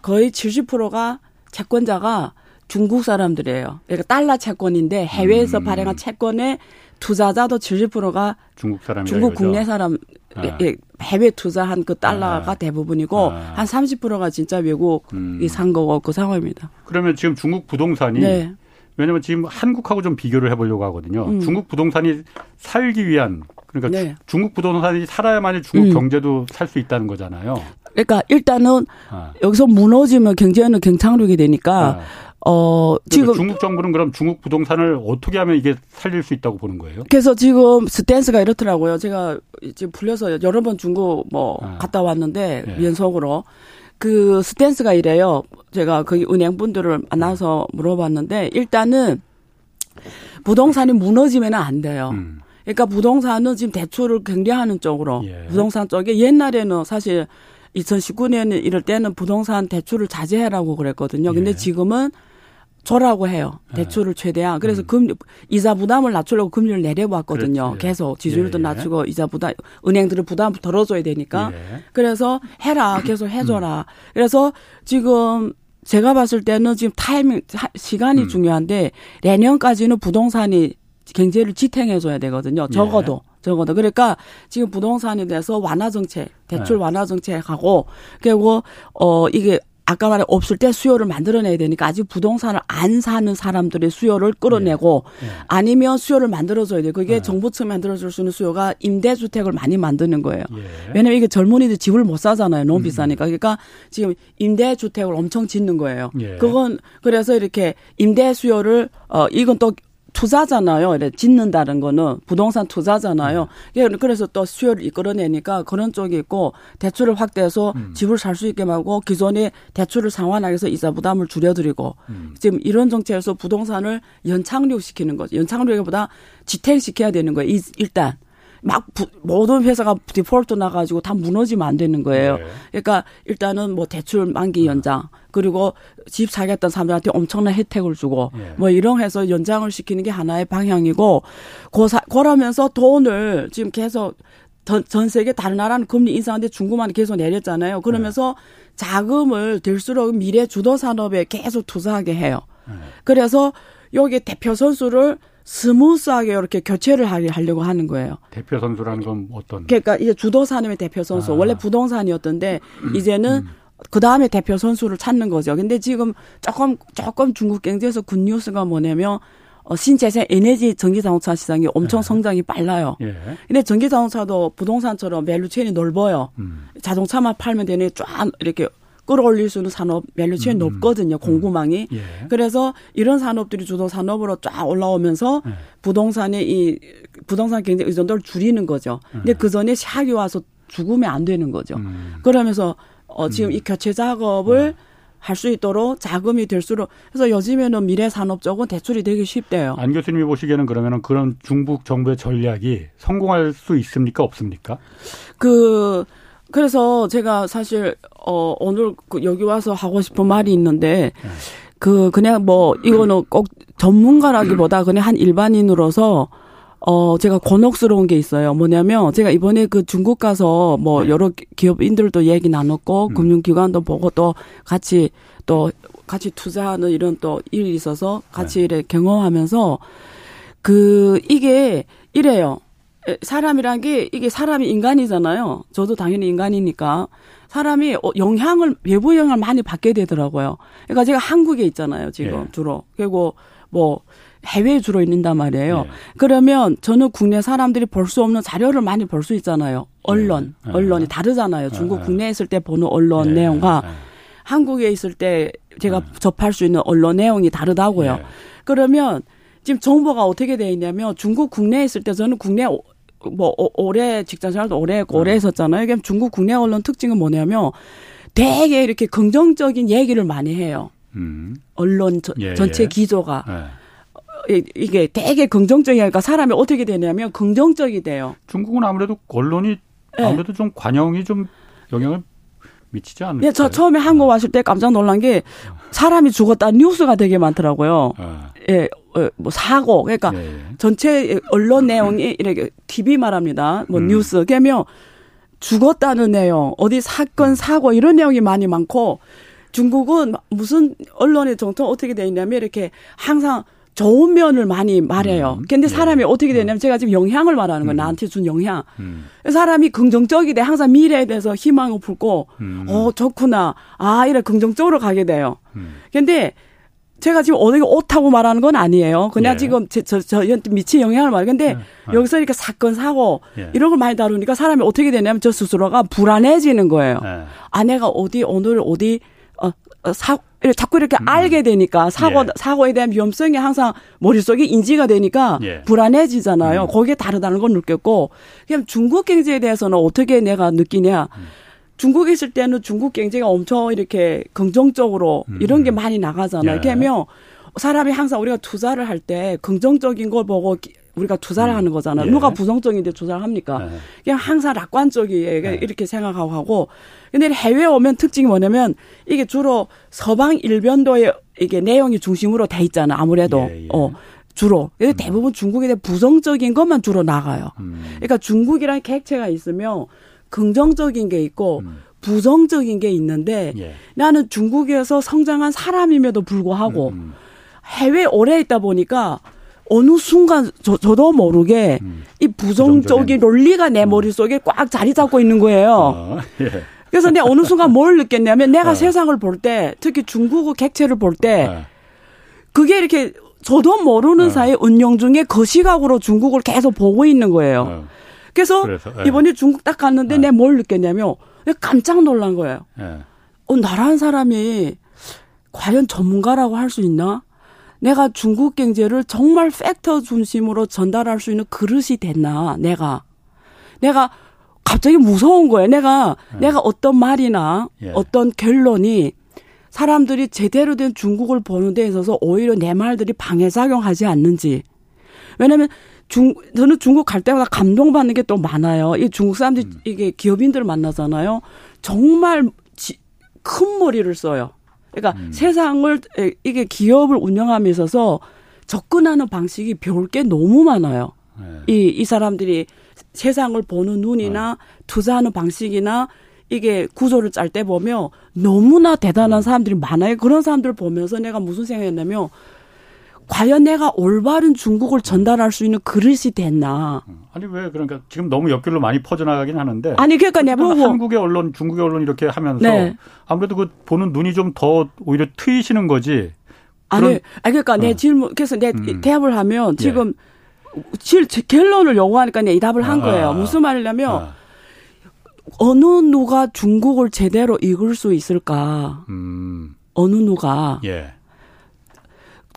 거의 70%가 채권자가 중국 사람들이에요. 그러니까 달러 채권인데 해외에서 음. 발행한 채권의 투자자도 70%가 중국 사람 중국 국내 사람 아. 예, 해외 투자한 그 달러가 아. 대부분이고 아. 한 30%가 진짜 외국이 음. 산 거고 그 상황입니다. 그러면 지금 중국 부동산이 네. 왜냐하면 지금 한국하고 좀 비교를 해보려고 하거든요. 음. 중국 부동산이 살기 위한 그러니까 네. 중국 부동산이 살아야만이 중국 음. 경제도 살 수 있다는 거잖아요. 그러니까 일단은 아. 여기서 무너지면 경제는 경착륙이 되니까 아. 어, 그러니까 지금 중국 정부는 그럼 중국 부동산을 어떻게 하면 이게 살릴 수 있다고 보는 거예요? 그래서 지금 스탠스가 이렇더라고요. 제가 지금 불려서 여러 번 중국 뭐 아. 갔다 왔는데 네. 연속으로 그 스탠스가 이래요. 제가 거기 은행 분들을 만나서 물어봤는데 일단은 부동산이 무너지면 안 돼요. 음. 그러니까 부동산은 지금 대출을 굉장하는 쪽으로 예. 부동산 쪽에 옛날에는 사실 2019년 이럴 때는 부동산 대출을 자제해라고 그랬거든요. 근데 예. 지금은 줘라고 해요. 예. 대출을 최대한. 그래서 음. 금 이자 부담을 낮추려고 금리를 내려왔거든요. 그렇지. 계속 지주율도 예. 예. 낮추고 이자 부담 은행들은 부담 덜어줘야 되니까. 예. 그래서 해라. 계속 해줘라. 음. 그래서 지금 제가 봤을 때는 지금 타이밍 시간이 음. 중요한데 내년까지는 부동산이 경제를 지탱해줘야 되거든요. 적어도. 예. 적어도. 그러니까 지금 부동산에 대해서 완화 정책, 대출 네. 완화 정책하고, 그리고, 어, 이게 아까 말한 없을 때 수요를 만들어내야 되니까 아직 부동산을 안 사는 사람들의 수요를 끌어내고 예. 예. 아니면 수요를 만들어줘야 돼요. 그게 예. 정부 측 만들어줄 수 있는 수요가 임대주택을 많이 만드는 거예요. 예. 왜냐면 이게 젊은이들 집을 못 사잖아요. 너무 음. 비싸니까. 그러니까 지금 임대주택을 엄청 짓는 거예요. 예. 그건 그래서 이렇게 임대 수요를 어 이건 또 투자잖아요. 이래 짓는다는 거는 부동산 투자잖아요. 예, 그래서 또 수요를 이끌어내니까 그런 쪽이 있고 대출을 확대해서 음. 집을 살 수 있게 하고 기존의 대출을 상환하기 위해서 이자 부담을 줄여드리고 음. 지금 이런 정책에서 부동산을 연착륙시키는 거죠. 연착륙보다 지탱시켜야 되는 거예요. 일단. 막 부, 모든 회사가 디폴트 나가지고 다 무너지면 안 되는 거예요. 네. 그러니까 일단은 뭐 대출 만기 연장 그리고 집 사겠다는 사람들한테 엄청난 혜택을 주고 네. 뭐 이런 해서 연장을 시키는 게 하나의 방향이고 고사 그러면서 돈을 지금 계속 전, 전 세계 다른 나라는 금리 인상한데 중국만 계속 내렸잖아요. 그러면서 네. 자금을 들수록 미래 주도 산업에 계속 투자하게 해요. 네. 그래서 여기 대표 선수를 스무스하게 이렇게 교체를 하려고 하는 거예요. 대표 선수라는 건 어떤? 그러니까 이제 주도 산업의 대표 선수. 아. 원래 부동산이었던데 음. 이제는 음. 그 다음에 대표 선수를 찾는 거죠. 근데 지금 조금 조금 중국 경제에서 good news가 뭐냐면 어, 신재생 에너지 전기자동차 시장이 엄청 예. 성장이 빨라요. 예. 근데 전기자동차도 부동산처럼 value chain이 넓어요. 음. 자동차만 팔면 되네 쫙 이렇게 끌어올릴 수 있는 산업 value chain 음, 높거든요. 음. 공급망이. 예. 그래서 이런 산업들이 주도 산업으로 쫙 올라오면서 예. 부동산의 이 부동산 경제 의존도를 줄이는 거죠. 근데 예. 그 전에 shock이 와서 죽으면 안 되는 거죠. 음. 그러면서 어 지금 음. 이 교체 작업을 어. 할수 있도록 자금이 될수록 그래서 요즘에는 미래 산업 쪽은 대출이 되기 쉽대요. 안 교수님이 보시기에는 그러면은 그런 중국 정부의 전략이 성공할 수 있습니까 없습니까? 그 그래서 제가 사실 어 오늘 그 여기 와서 하고 싶은 말이 있는데 그 그냥 뭐 이거는 꼭 전문가라기보다 그냥 한 일반인으로서 어 제가 곤혹스러운 게 있어요. 뭐냐면 제가 이번에 그 중국 가서 뭐 네. 여러 기업인들도 얘기 나눴고 음. 금융기관도 보고 또 같이 또 같이 투자하는 이런 또 일이 있어서 같이 네. 이래 경험하면서 그 이게 이래요. 사람이란 게 이게 사람이 인간이잖아요. 저도 당연히 인간이니까 사람이 어, 영향을 외부 영향을 많이 받게 되더라고요. 그러니까 제가 한국에 있잖아요 지금 예. 주로 그리고 뭐 해외에 주로 있는단 말이에요. 예. 그러면 저는 국내 사람들이 볼 수 없는 자료를 많이 볼 수 있잖아요. 언론, 예. 언론이 다르잖아요. 중국 예. 국내에 있을 때 보는 언론 예. 내용과 한국에 있을 때 제가 접할 수 있는 언론 내용이 다르다고요. 그러면 지금 정보가 어떻게 돼 있냐면 중국 국내에 있을 때 저는 국내 뭐 오래 직장 생활도 오래 했고 오래 네. 했었잖아요. 이게 중국 국내 언론 특징은 뭐냐면 되게 이렇게 긍정적인 얘기를 많이 해요. 음. 언론 저, 예, 전체 예. 기조가. 예. 이게 되게 긍정적이니까 사람이 어떻게 되냐면 긍정적이 돼요. 중국은 아무래도 언론이 예. 아무래도 좀 관영이 좀 영향을 미치지 않을까요? 예, 저 처음에 한국 왔을 때 깜짝 놀란 게 사람이 죽었다 뉴스가 되게 많더라고요. 아. 예, 어, 뭐 사고 그러니까 네. 전체 언론 내용이 이렇게 TV 말합니다. 뭐 음. 뉴스 그러면 죽었다는 내용, 어디 사건 음. 사고 이런 내용이 많이 많고 중국은 무슨 언론의 정통 어떻게 돼 있냐면 이렇게 항상 좋은 면을 많이 말해요. 음. 근데 예. 사람이 예. 어떻게 되냐면 제가 지금 영향을 말하는 거예요. 음. 나한테 준 영향. 음. 사람이 긍정적이 돼. 항상 미래에 대해서 희망을 품고, 음. 어, 좋구나. 아, 이래 긍정적으로 가게 돼요. 음. 근데 제가 지금 어디 옳다고 말하는 건 아니에요. 그냥 예. 지금 저, 저, 저한테 미친 영향을 말. 근데 예. 예. 여기서 이렇게 사건, 사고, 예. 이런 걸 많이 다루니까 사람이 어떻게 되냐면 저 스스로가 불안해지는 거예요. 예. 아내가 어디, 오늘 어디, 어, 어 사, 자꾸 이렇게 음. 알게 되니까 사고 예. 사고에 대한 위험성이 항상 머릿속에 인지가 되니까 예. 불안해지잖아요. 음. 거기에 다르다는 걸 느꼈고 그냥 중국 경제에 대해서는 어떻게 내가 느끼냐? 음. 중국에 있을 때는 중국 경제가 엄청 이렇게 긍정적으로 음. 이런 게 많이 나가잖아요. 예. 그러면 사람이 항상 우리가 투자를 할 때 긍정적인 걸 보고 우리가 투자를 음. 하는 거잖아요. 예. 누가 부정적인데 투자를 합니까? 예. 그냥 항상 낙관적이에요. 예. 이렇게 생각하고 하고. 근데 해외 오면 특징이 뭐냐면 이게 주로 서방 일변도의 이게 내용이 중심으로 돼 있잖아. 아무래도. 예, 예. 어. 주로. 음. 대부분 중국에 대해 부정적인 것만 주로 나가요. 음. 그러니까 중국이라는 객체가 있으면 긍정적인 게 있고 음. 부정적인 게 있는데 예. 나는 중국에서 성장한 사람임에도 불구하고. 해외 오래 있다 보니까 어느 순간 저, 저도 모르게 음. 이 부정적인 논리가 내 음. 머릿속에 꽉 자리 잡고 있는 거예요. 어, 예. 그래서 내가 어느 순간 뭘 느꼈냐면 내가 어. 세상을 볼 때 특히 중국의 객체를 볼때 어. 그게 이렇게 저도 모르는 어. 사이 운영 중에 그 시각으로 중국을 계속 보고 있는 거예요. 어. 그래서, 그래서 예. 이번에 중국 딱 갔는데 어. 내가 뭘 느꼈냐면 깜짝 놀란 거예요. 예. 어, 나라는 사람이 과연 전문가라고 할 수 있나? 내가 중국 경제를 정말 팩터 중심으로 전달할 수 있는 그릇이 됐나, 내가. 내가 갑자기 무서운 거예요. 내가, 네. 내가 어떤 말이나 예. 어떤 결론이 사람들이 제대로 된 중국을 보는 데 있어서 오히려 내 말들이 방해작용하지 않는지. 왜냐면 중, 저는 중국 갈 때마다 감동받는 게 또 많아요. 이 중국 사람들이 음. 이게 기업인들을 만나잖아요. 정말 지, 큰 머리를 써요. 그러니까 음. 세상을 이게 기업을 운영함에 있어서 접근하는 방식이 배울 게 너무 많아요. 네. 이, 이 사람들이 세상을 보는 눈이나 네. 투자하는 방식이나 이게 구조를 짤 때 보면 너무나 대단한 음. 사람들이 많아요. 그런 사람들 보면서 내가 무슨 생각했냐면 과연 내가 올바른 중국을 전달할 수 있는 그릇이 됐나? 아니 왜 그러니까 지금 너무 옆길로 많이 퍼져나가긴 하는데 아니 그러니까 내가 보고 한국의 언론, 중국의 언론 이렇게 하면서 네. 아무래도 그 보는 눈이 좀 더 오히려 트이시는 거지. 아니, 아니 그러니까 어. 내 질문 그래서 내 음. 대답을 하면 예. 지금 예. 질 결론을 요구하니까 내가 이 답을 한 아, 거예요. 아, 무슨 말이냐면 아. 어느 누가 중국을 제대로 이끌 수 있을까? 음. 어느 누가 예.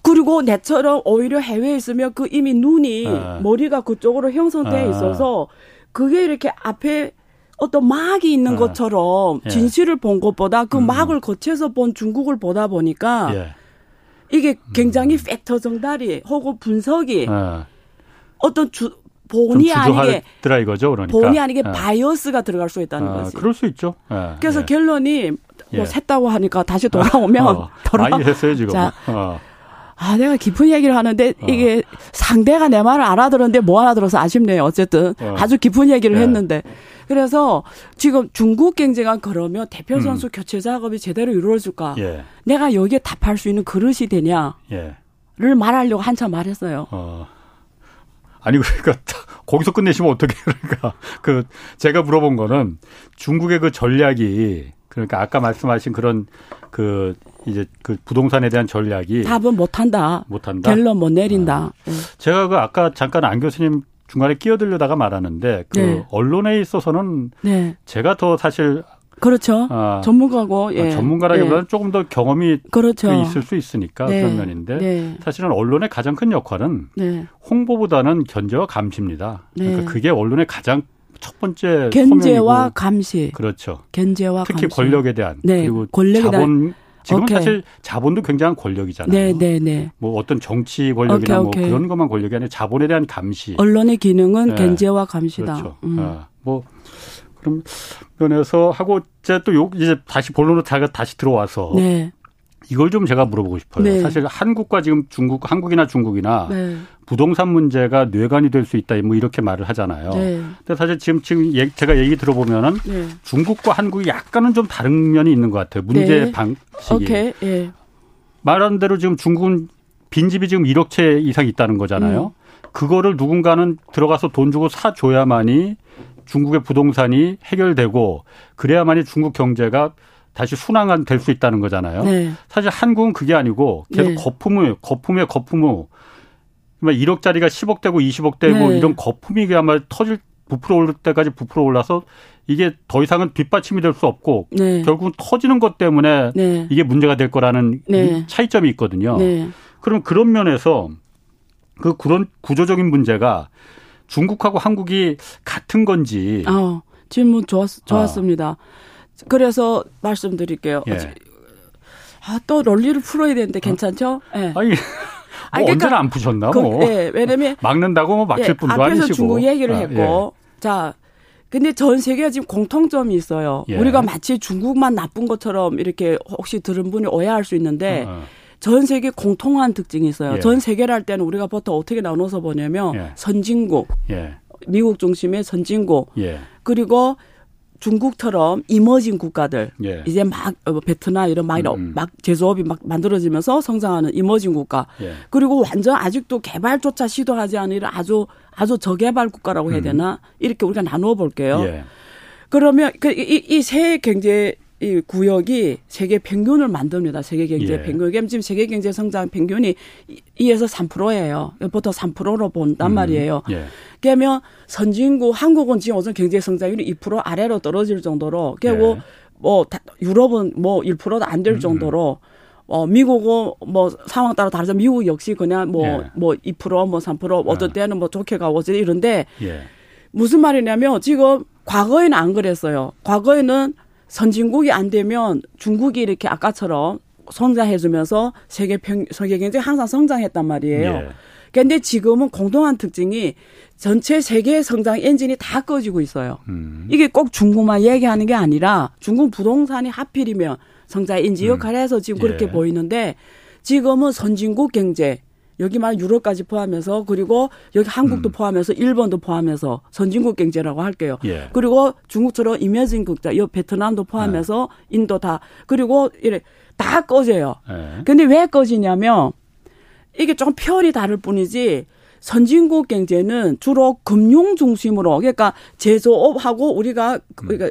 그리고 내처럼 오히려 해외에 있으면 그 이미 눈이 아. 머리가 그쪽으로 형성돼 아. 있어서 그게 이렇게 앞에 어떤 막이 있는 아. 것처럼 예. 진실을 본 것보다 그 음. 막을 거쳐서 본 중국을 보다 보니까 예. 이게 굉장히 음. 팩터 정달이 혹은 분석이 아. 어떤 주, 본의 아니게 들어 이거죠, 그러니까. 본의 아니게 예. bias가 들어갈 수 있다는 아, 거지. 그럴 수 있죠. 예. 그래서 예. 결론이 뭐 예. 샜다고 하니까 다시 돌아오면 어, 돌아 많이 했어요 지금. 자, 어. 아, 내가 깊은 얘기를 하는데 어. 이게 상대가 내 말을 알아들었는데 뭐 알아들어서 아쉽네요. 어쨌든 어. 아주 깊은 얘기를 네. 했는데. 그래서 지금 중국 경제가 그러면 대표 음. 선수 음. 교체 작업이 제대로 이루어질까? 예. 내가 여기에 답할 수 있는 그릇이 되냐를 예. 말하려고 한참 말했어요. 어. 아니 그러니까 거기서 끝내시면 어떻게 그러니까 그 제가 물어본 거는 중국의 그 전략이 그러니까 아까 말씀하신 그런 그 이제 그 부동산에 대한 전략이 답은 못 한다. 못 한다. 결론 못 내린다. 아. 제가 그 아까 잠깐 안 교수님 중간에 끼어들려다가 말하는데 그 네. 언론에 있어서는 네. 제가 더 사실 그렇죠. 아, 전문가고 예. 아, 전문가라기보다는 예. 조금 더 경험이 그렇죠. 있을 수 있으니까 네. 그런 면인데 네. 사실은 언론의 가장 큰 역할은 네. 홍보보다는 견제와 감시입니다. 그러니까 네. 그게 언론의 가장 첫 번째 견제와 소명이고. 감시. 그렇죠. 견제와 특히 감시. 권력에 대한 네. 그리고 권력에 자본 지금 오케이. 사실 자본도 굉장한 권력이잖아요. 네, 네, 네. 뭐 어떤 정치 권력이나 오케이, 뭐 그런 것만 권력이 아니라 자본에 대한 감시. 언론의 기능은 네. 견제와 감시다. 그렇죠. 음. 아, 뭐 그럼 면에서 하고 이제 또 요, 이제 다시 본론으로 다시 들어와서 네. 이걸 좀 제가 물어보고 싶어요. 네. 사실 한국과 지금 중국, 한국이나 중국이나 네. 부동산 문제가 뇌관이 될 수 있다, 뭐 이렇게 말을 하잖아요. 네. 근데 사실 지금 지금 제가 얘기 들어보면은 네. 중국과 한국이 약간은 좀 다른 면이 있는 것 같아요. 문제 네. 방식이. 예. 말한 대로 지금 중국은 빈집이 지금 1억 채 이상 있다는 거잖아요. 음. 그거를 누군가는 들어가서 돈 주고 사줘야만이 중국의 부동산이 해결되고 그래야만이 중국 경제가 다시 순환 될수 있다는 거잖아요. 네. 사실 한국은 그게 아니고 계속 네. 거품을 거품에 거품을 1억짜리가 10억 되고 20억 되고 네. 이런 거품이 그야말로 터질 부풀어 올 때까지 부풀어 올라서 이게 더 이상은 뒷받침이 될 수 없고 네. 결국은 터지는 것 때문에 네. 이게 문제가 될 거라는 네. 차이점이 있거든요. 네. 그럼 그런 면에서 그 그런 구조적인 문제가 중국하고 한국이 같은 건지. 어, 질문 좋았, 좋았습니다. 어. 그래서 말씀드릴게요. 예. 아, 또 논리를 풀어야 되는데 괜찮죠? 예. 네. 아니. 뭐 그러니까 언제나 안 푸셨나 그, 뭐. 예, 왜냐면 막는다고 뭐 막힐 예, 분도 앞에서 아니시고. 중국 얘기를 아, 했고. 예. 자, 근데 전 세계가 지금 공통점이 있어요. 예. 우리가 마치 중국만 나쁜 것처럼 이렇게 혹시 들은 분이 오해할 수 있는데 어, 어. 전 세계 공통한 특징이 있어요. 예. 전 세계를 할 때는 우리가 보통 어떻게 나눠서 보냐면 예. 선진국, 예. 미국 중심의 선진국, 예. 그리고 중국처럼 이머징 국가들 예. 이제 막 어, 베트남 이런 막, 음. 막 제조업이 막 만들어지면서 성장하는 이머징 국가 예. 그리고 완전 아직도 개발조차 시도하지 않은 아주 아주 저개발 국가라고 해야 음. 되나 음. 이렇게 우리가 나누어 볼게요. 예. 그러면 그이세 경제 이 구역이 세계 평균을 만듭니다. 세계 경제 예. 평균. 지금 세계 경제 성장 평균이 2에서 3%예요. 보통 3%로 본단 음. 말이에요. 예. 그러면 선진국 한국은 지금 어떤 경제 성장률이 2% 아래로 떨어질 정도로 그리고 예. 뭐 유럽은 뭐 1%도 안 될 정도로 어, 미국은 뭐 상황 따라 다르죠. 미국 역시 그냥 뭐, 예. 뭐 2%, 뭐 3%, 어떤 때는 뭐 좋게 가고 이런데 예. 무슨 말이냐면 지금 과거에는 안 그랬어요. 과거에는 선진국이 안 되면 중국이 이렇게 아까처럼 성장해주면서 세계 평, 세계 경제 항상 성장했단 말이에요. 예. 근데 지금은 공동한 특징이 전체 세계 성장 엔진이 다 꺼지고 있어요. 음. 이게 꼭 중국만 얘기하는 게 아니라 중국 부동산이 하필이면 성장 엔진 음. 역할을 해서 지금 그렇게 예. 보이는데 지금은 선진국 경제 여기만 유럽까지 포함해서 그리고 여기 한국도 음. 포함해서 일본도 포함해서 선진국 경제라고 할게요. 예. 그리고 중국처럼 이면진 국자, 여 베트남도 포함해서 네. 인도 다 그리고 이래 다 꺼져요. 예. 근데 왜 꺼지냐면 이게 좀 편이 다를 뿐이지 선진국 경제는 주로 금융 중심으로 그러니까 제조업하고 우리가 음. 그러니까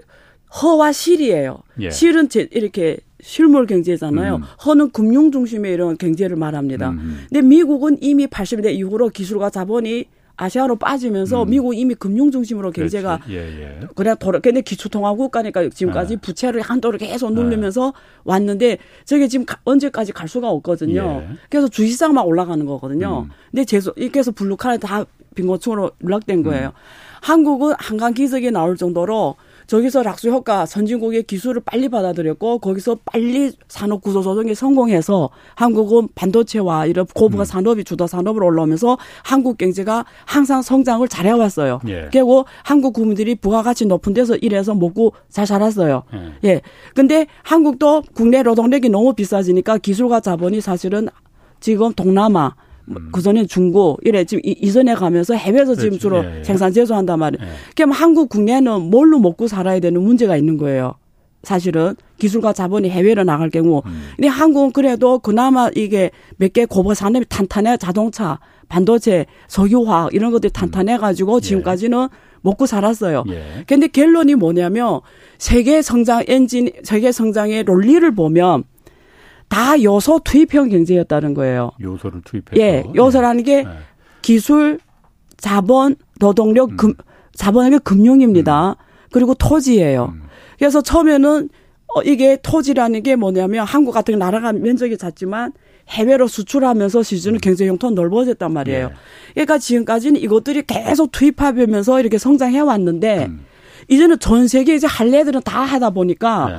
허와 실이에요. 예. 실은 제, 이렇게 실물 경제잖아요. 음. 허는 금융 중심의 이런 경제를 말합니다. 음. 음. 근데 미국은 이미 80대 이후로 기술과 자본이 아시아로 빠지면서 음. 미국 이미 금융 중심으로 경제가 예, 예. 그래 돌아 근데 기초 통화 국가니까 지금까지 아. 부채를 한도를 계속 누르면서 아. 왔는데 저게 지금 가, 언제까지 갈 수가 없거든요. 예. 그래서 주식시장만 올라가는 거거든요. 음. 근데 제조 이렇게 해서 블루칼라 다 빈곤층으로 추락된 거예요. 음. 한국은 한강 기적이 나올 정도로 저기서 낙수 효과 선진국의 기술을 빨리 받아들였고 거기서 빨리 산업 구조 조정에 성공해서 한국은 반도체와 이런 고부가 음. 산업이 주도 산업으로 올라오면서 한국 경제가 항상 성장을 잘해왔어요. 예. 그리고 한국 국민들이 부가가치 높은 데서 일해서 먹고 잘 살았어요. 예. 예. 근데 한국도 국내 노동력이 너무 비싸지니까 기술과 자본이 사실은 지금 동남아 음. 그전에 중고 이래 지금 이전에 가면서 해외에서 지금 주로 예, 예. 생산 제조한단 말이에요. 예. 그럼 한국 국내는 뭘로 먹고 살아야 되는 문제가 있는 거예요. 사실은 기술과 자본이 해외로 나갈 경우. 음. 근데 한국은 그래도 그나마 이게 몇 개 고버 산업이 탄탄해 자동차, 반도체, 석유화학 이런 것들이 음. 탄탄해 가지고 예. 지금까지는 먹고 살았어요. 예. 근데 결론이 뭐냐면 세계 성장 엔진, 세계 성장의 논리를 보면 다 요소 투입형 경제였다는 거예요. 요소를 투입해서. 예, 요소라는 게 네. 기술, 자본, 노동력, 음. 금, 자본에게 금융입니다. 음. 그리고 토지예요. 음. 그래서 처음에는 어, 이게 토지라는 게 뭐냐면 한국 같은 나라가 면적이 작지만 해외로 수출하면서 시즌은 음. 경제 형태가 넓어졌단 말이에요. 예. 그러니까 지금까지는 이것들이 계속 투입하면서 이렇게 성장해 왔는데 음. 이제는 전 세계 이제 할래들은 다 하다 보니까 네.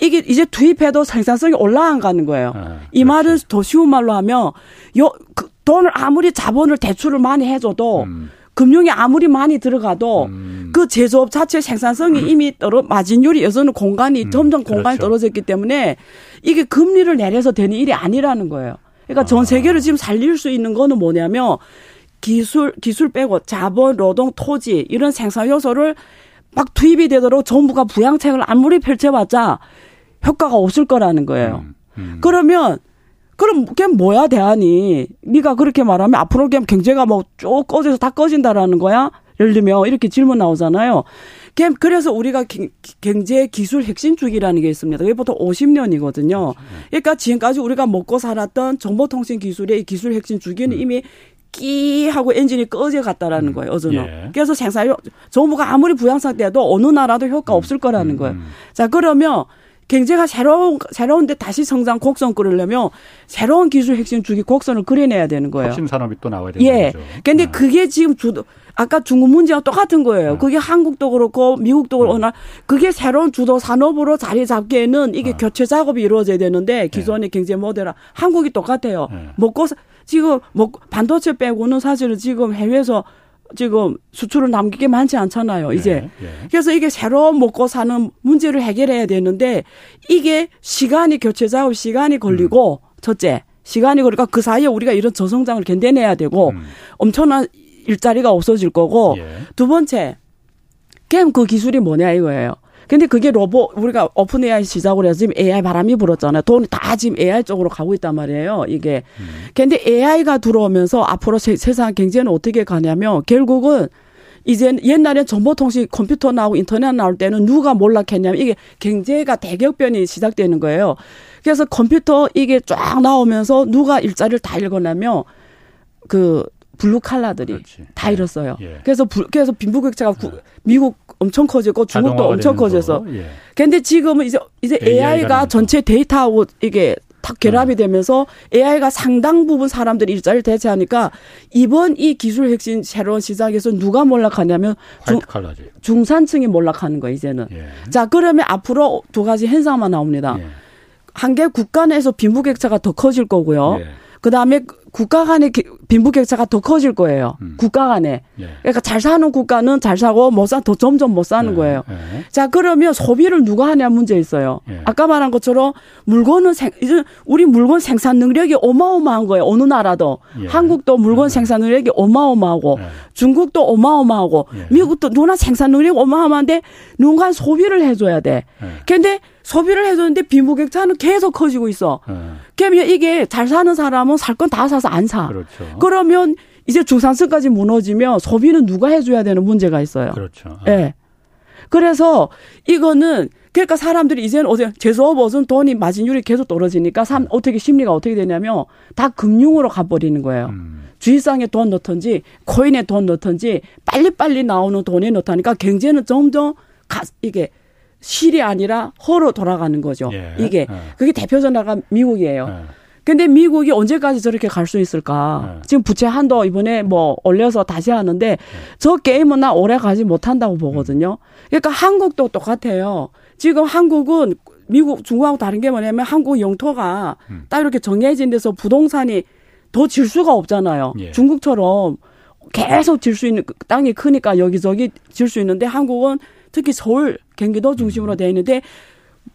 이게 이제 투입해도 생산성이 올라가는 거예요. 아, 이 말을 더 쉬운 말로 하면 요 그, 돈을 아무리 자본을 대출을 많이 해줘도 음. 금융이 아무리 많이 들어가도 음. 그 제조업 자체 생산성이 음. 이미 떨어 마진율이 여전히 공간이 음. 점점 공간이 그렇죠. 떨어졌기 때문에 이게 금리를 내려서 되는 일이 아니라는 거예요. 그러니까 아. 전 세계를 지금 살릴 수 있는 거는 뭐냐면 기술 기술 빼고 자본, 노동, 토지 이런 생산 요소를 막 투입이 되도록 정부가 부양책을 아무리 펼쳐봤자 효과가 없을 거라는 거예요. 음, 음. 그러면 그럼 그게 뭐야 대안이? 네가 그렇게 말하면 앞으로 그냥 경제가 뭐 쭉 꺼져서 다 꺼진다라는 거야? 예를 들면 이렇게 질문 나오잖아요. 그래서 우리가 경제 기술 핵심 주기라는 게 있습니다. 그게 보통 50년이거든요. 그러니까 지금까지 우리가 먹고 살았던 정보통신 기술의 기술 핵심 주기는 음. 이미 끼 하고 엔진이 꺼져 갔다라는 음. 거예요. 어제는. 예. 그래서 생산 정부가 아무리 부양 상태여도 어느 나라도 효과 음. 없을 거라는 음. 거예요. 음. 자 그러면 경제가 새로운 새로운데 다시 성장 곡선 끌으려면 새로운 기술 핵심 주기 곡선을 그려내야 되는 거예요. 혁신 산업이 또 나와야 되는 예. 거죠. 근데 네. 그게 지금 주도 아까 중국 문제와 똑같은 거예요. 네. 그게 한국도 그렇고 미국도 그렇고 네. 그게 새로운 주도 산업으로 자리 잡기에는 이게 네. 교체 작업이 이루어져야 되는데 네. 기존의 경제 모델은 한국이 똑같아요. 네. 먹고 지금 뭐 반도체 빼고는 사실은 지금 해외에서 지금 수출을 남기게 많지 않잖아요, 이제. 네, 네. 그래서 이게 새로 먹고 사는 문제를 해결해야 되는데 이게 시간이 교체 작업 시간이 걸리고 음. 첫째, 시간이 걸리니까 그 사이에 우리가 이런 저성장을 견뎌내야 되고 음. 엄청난 일자리가 없어질 거고 예. 두 번째, 게임 그 기술이 뭐냐 이거예요. 근데 그게 로봇 우리가 OpenAI 시작으로 해서 지금 AI 바람이 불었잖아요. 돈이 다 지금 AI 쪽으로 가고 있단 말이에요. 이게. 음. 근데 AI가 들어오면서 앞으로 세, 세상 경제는 어떻게 가냐면 결국은 이제 옛날에 정보통신 컴퓨터 나오고 인터넷 나올 때는 누가 몰락했냐면 이게 경제가 대격변이 시작되는 거예요. 그래서 컴퓨터 이게 쫙 나오면서 누가 일자리를 다 잃었냐면 그 블루 칼라들이 그렇지. 다 잃었어요. 예. 그래서 부, 그래서 빈부격차가 구, 예. 미국 엄청 커지고 중국도 엄청 커져서. 예. 근데 지금은 이제 이제 AI가 전체 데이터하고 이게 탁 결합이 예. 되면서 AI가 상당 부분 사람들이 일자리를 대체하니까 이번 이 기술 핵심 새로운 시장에서 누가 몰락하냐면 중, 중산층이 몰락하는 거예요, 이제는. 예. 자, 그러면 앞으로 두 가지 현상만 나옵니다. 예. 한개 국가 내에서 빈부격차가 더 커질 거고요. 예. 그 다음에 국가 간의 빈부격차가 더 커질 거예요. 음. 국가 간에. 예. 그러니까 잘 사는 국가는 잘 사고 못 사, 더 점점 못 사는 예. 거예요. 예. 자, 그러면 소비를 누가 하냐 문제 있어요. 예. 아까 말한 것처럼 물건은 생, 이제 우리 물건 생산 능력이 어마어마한 거예요. 어느 나라도. 예. 한국도 물건 예. 생산 능력이 어마어마하고 중국도 어마어마하고 미국도 누나 생산 능력이 어마어마한데 누군가 소비를 해줘야 돼. 근데 소비를 해줬는데 빈부격차는 계속 커지고 있어. 네. 그러면 이게 잘 사는 사람은 살 건 다 사서 안 사. 그렇죠. 그러면 이제 중산층까지 무너지면 소비는 누가 해줘야 되는 문제가 있어요. 그렇죠. 예. 네. 그래서 이거는 그러니까 사람들이 이제는 어제 제조업은 돈이 마진율이 계속 떨어지니까 삼 어떻게 심리가 어떻게 되냐면 다 금융으로 가버리는 거예요. 음. 주식상에 돈 넣던지 코인에 돈 넣던지 빨리빨리 나오는 돈에 넣다니까 경제는 점점 가, 이게 실이 아니라 허로 돌아가는 거죠. 예. 이게 예. 그게 대표적 나가 미국이에요. 예. 근데 미국이 언제까지 저렇게 갈 수 있을까? 예. 지금 부채 한도 이번에 뭐 올려서 다시 하는데 예. 저 게임은 나 오래 가지 못한다고 보거든요. 그러니까 한국도 똑같아요. 지금 한국은 미국, 중국하고 다른 게 뭐냐면 한국 영토가 음. 딱 이렇게 정해진 데서 부동산이 더 질 수가 없잖아요. 예. 중국처럼 계속 질 수 있는 땅이 크니까 여기저기 질 수 있는데 한국은 특히 서울, 경기도 중심으로 돼 있는데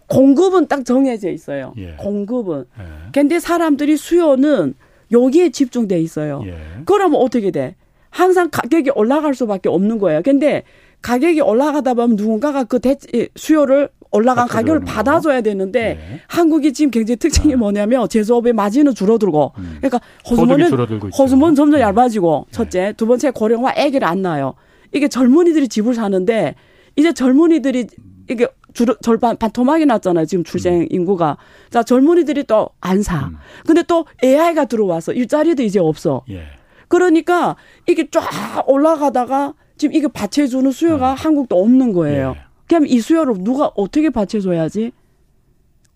공급은 딱 정해져 있어요. 예. 공급은. 예. 근데 사람들이 수요는 여기에 집중돼 있어요. 예. 그러면 어떻게 돼? 항상 가격이 올라갈 수밖에 없는 거예요. 근데 가격이 올라가다 보면 누군가가 그 대, 수요를 올라간 가격을 받아줘야 되는데 네. 한국이 지금 굉장히 특징이 아. 뭐냐면 제조업의 마진은 줄어들고 음. 그러니까 호수몬은 호수몬 점점 네. 얇아지고 네. 첫째 두 번째 고령화 애기를 안 낳아요. 이게 젊은이들이 집을 사는데 이제 젊은이들이 이게 줄, 절반 반토막이 났잖아요. 지금 출생 음. 인구가. 자, 젊은이들이 또 안 사. 음. 근데 또 AI가 들어와서 일자리도 이제 없어. 예. 그러니까 이게 쫙 올라가다가 지금 이게 받쳐주는 수요가 음. 한국도 없는 거예요. 예. 그럼 이 수요를 누가 어떻게 받쳐줘야지?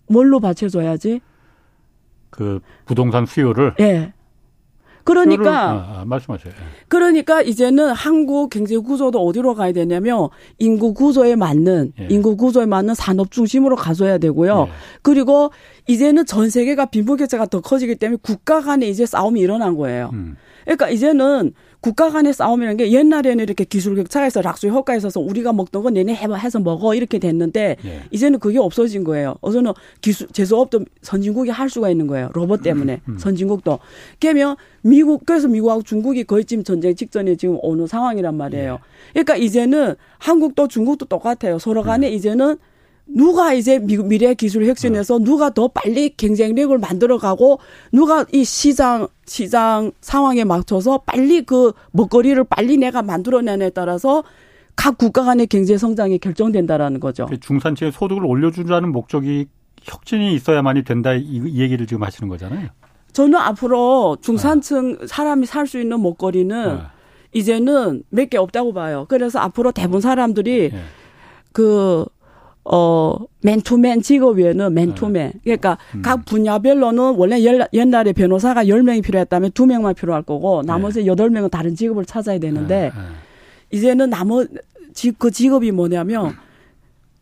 뭘로 받쳐줘야지? 그 부동산 수요를? 예. 그러니까 아, 아, 말씀하세요. 예. 그러니까 이제는 한국 경제 구조도 어디로 가야 되냐면 인구 구조에 맞는 예. 인구 구조에 맞는 산업 중심으로 가져야 되고요. 예. 그리고 이제는 전 세계가 빈부격차가 더 커지기 때문에 국가 간에 이제 싸움이 일어난 거예요. 음. 그러니까 이제는 국가 간의 싸움이라는 게 옛날에는 이렇게 기술 격차에서 락수 효과가 있어서 우리가 먹던 건 얘네 해서 먹어 이렇게 됐는데 예. 이제는 그게 없어진 거예요. 어서는 기술 제조업도 선진국이 할 수가 있는 거예요. 로봇 때문에 음, 음. 선진국도. 그러면 미국 그래서 미국하고 중국이 거의 지금 전쟁 직전에 지금 어느 상황이란 말이에요. 예. 그러니까 이제는 한국도 중국도 똑같아요. 서로 간에 음. 이제는 누가 이제 미래 기술 혁신에서 네. 누가 더 빨리 경쟁력을 만들어가고 누가 이 시장 시장 상황에 맞춰서 빨리 그 먹거리를 빨리 내가 만들어내냐에 따라서 각 국가 간의 경제 성장이 결정된다라는 거죠. 그 중산층의 소득을 올려주자는 목적이 혁신이 있어야만이 된다 이, 이 얘기를 지금 하시는 거잖아요. 저는 앞으로 중산층 사람이 살 수 있는 목걸이는 네. 이제는 몇 개 없다고 봐요. 그래서 앞으로 대부분 사람들이 예. 그, 어, 맨투맨 직업에는 맨투맨. 네. 그러니까 음. 각 분야별로는 원래 옛- 옛날에 변호사가 10명이 필요했다면 2명만 필요할 거고 나머지 여덟 명은 다른 직업을 찾아야 되는데 예, 예. 이제는 나머 지- 그 직업이 뭐냐면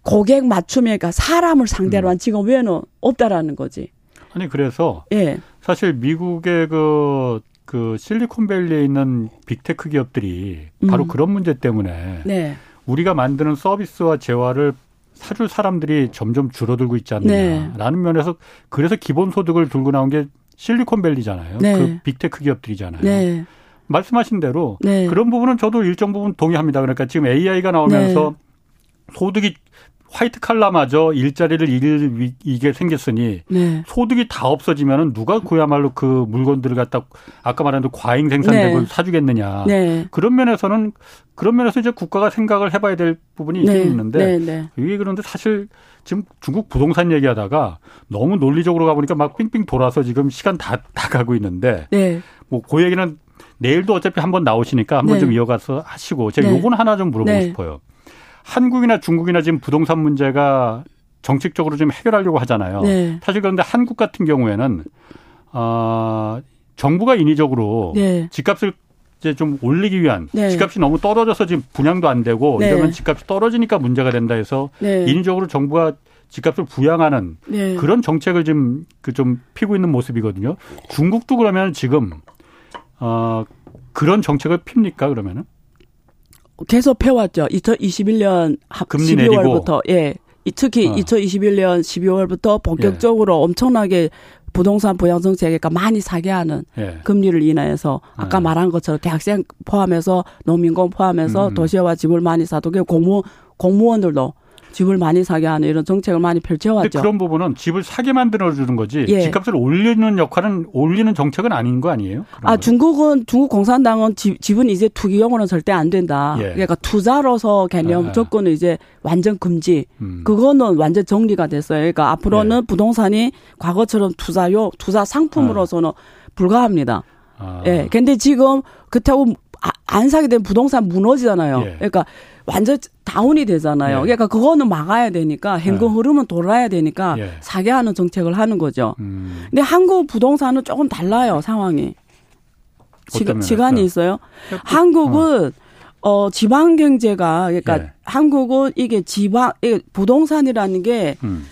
고객 맞춤에 그러니까 사람을 음. 상대로 한 직업 외에는 없다라는 거지. 아니 그래서 예. 사실 미국의 그, 그 실리콘밸리에 있는 big tech 기업들이 바로 음. 그런 문제 때문에 네. 우리가 만드는 서비스와 재화를 사줄 사람들이 점점 줄어들고 있지 네. 않느냐라는 면에서 그래서 기본소득을 들고 나온 게 실리콘밸리잖아요. 네. 그 big tech 기업들이잖아요. 네. 말씀하신 대로 네. 그런 부분은 저도 일정 부분 동의합니다. 그러니까 지금 AI가 나오면서 네. 소득이 화이트 칼라마저 일자리를 잃을 위- 이게 생겼으니 네. 소득이 다 없어지면은 누가 그야말로 그 물건들을 갖다 아까 말한 그 과잉 생산력을 네. 사주겠느냐. 네. 그런 면에서는 그런 면에서 이제 국가가 생각을 해봐야 될 부분이 네. 있긴 있는데 네. 네. 이게 그런데 사실 지금 중국 부동산 얘기하다가 너무 논리적으로 가보니까 막 삥삥 돌아서 지금 시간 다, 다 가고 있는데 네. 뭐그 얘기는 내일도 어차피 한번 나오시니까 한번 네. 좀 이어가서 하시고 제가 네. 요건 하나 좀 물어보고 네. 싶어요. 한국이나 중국이나 지금 부동산 문제가 정책적으로 좀 해결하려고 하잖아요. 네. 사실 그런데 한국 같은 경우에는 어, 정부가 인위적으로 네. 집값을 이제 좀 올리기 위한 네. 집값이 너무 떨어져서 지금 분양도 안 되고 네. 이러면 집값이 떨어지니까 문제가 된다 해서 네. 인위적으로 정부가 집값을 부양하는 네. 그런 정책을 지금 그 좀 피고 있는 모습이거든요. 중국도 그러면 지금 어 그런 정책을 핍니까 그러면은? 계속 펴왔죠. 2021년 금리 12월부터 예. 이- 특히 어. 2021년 12월부터 본격적으로 엄청나게 부동산 부양 정책에 많이 사게 하는 예. 금리를 인하해서 아까 네. 말한 것처럼 대학생 포함해서 농민공 포함해서 음. 도시와 집을 많이 사도 그 공무 공무원들도 집을 많이 사게 하는 이런 정책을 많이 펼쳐왔죠. 그런 부분은 집을 사게 만들어 주는 거지 예. 집값을 올리는 역할은 올리는 정책은 아닌 거 아니에요? 아 거. 중국은 중국 공산당은 집, 집은 이제 투기용으로는 절대 안 된다. 예. 그러니까 투자로서 개념 아. 조건은 이제 완전 금지. 음. 그거는 완전 정리가 됐어요. 그러니까 앞으로는 예. 부동산이 과거처럼 투자요 투자 상품으로서는 불가합니다. 아. 예. 근데 지금 그렇다고 아- 안 사게 되면 부동산 무너지잖아요. 예. 그러니까 완전 다운이 되잖아요. 예. 그러니까 그거는 막아야 되니까 현금 예. 흐름은 돌아야 되니까 예. 사게 하는 정책을 하는 거죠. 음. 근데 한국 부동산은 조금 달라요 상황이. 시간, 면에서? 시간이 있어요. 한국은 어 지방 경제가 그러니까 예. 한국은 이게 지방 이게 부동산이라는 게 음.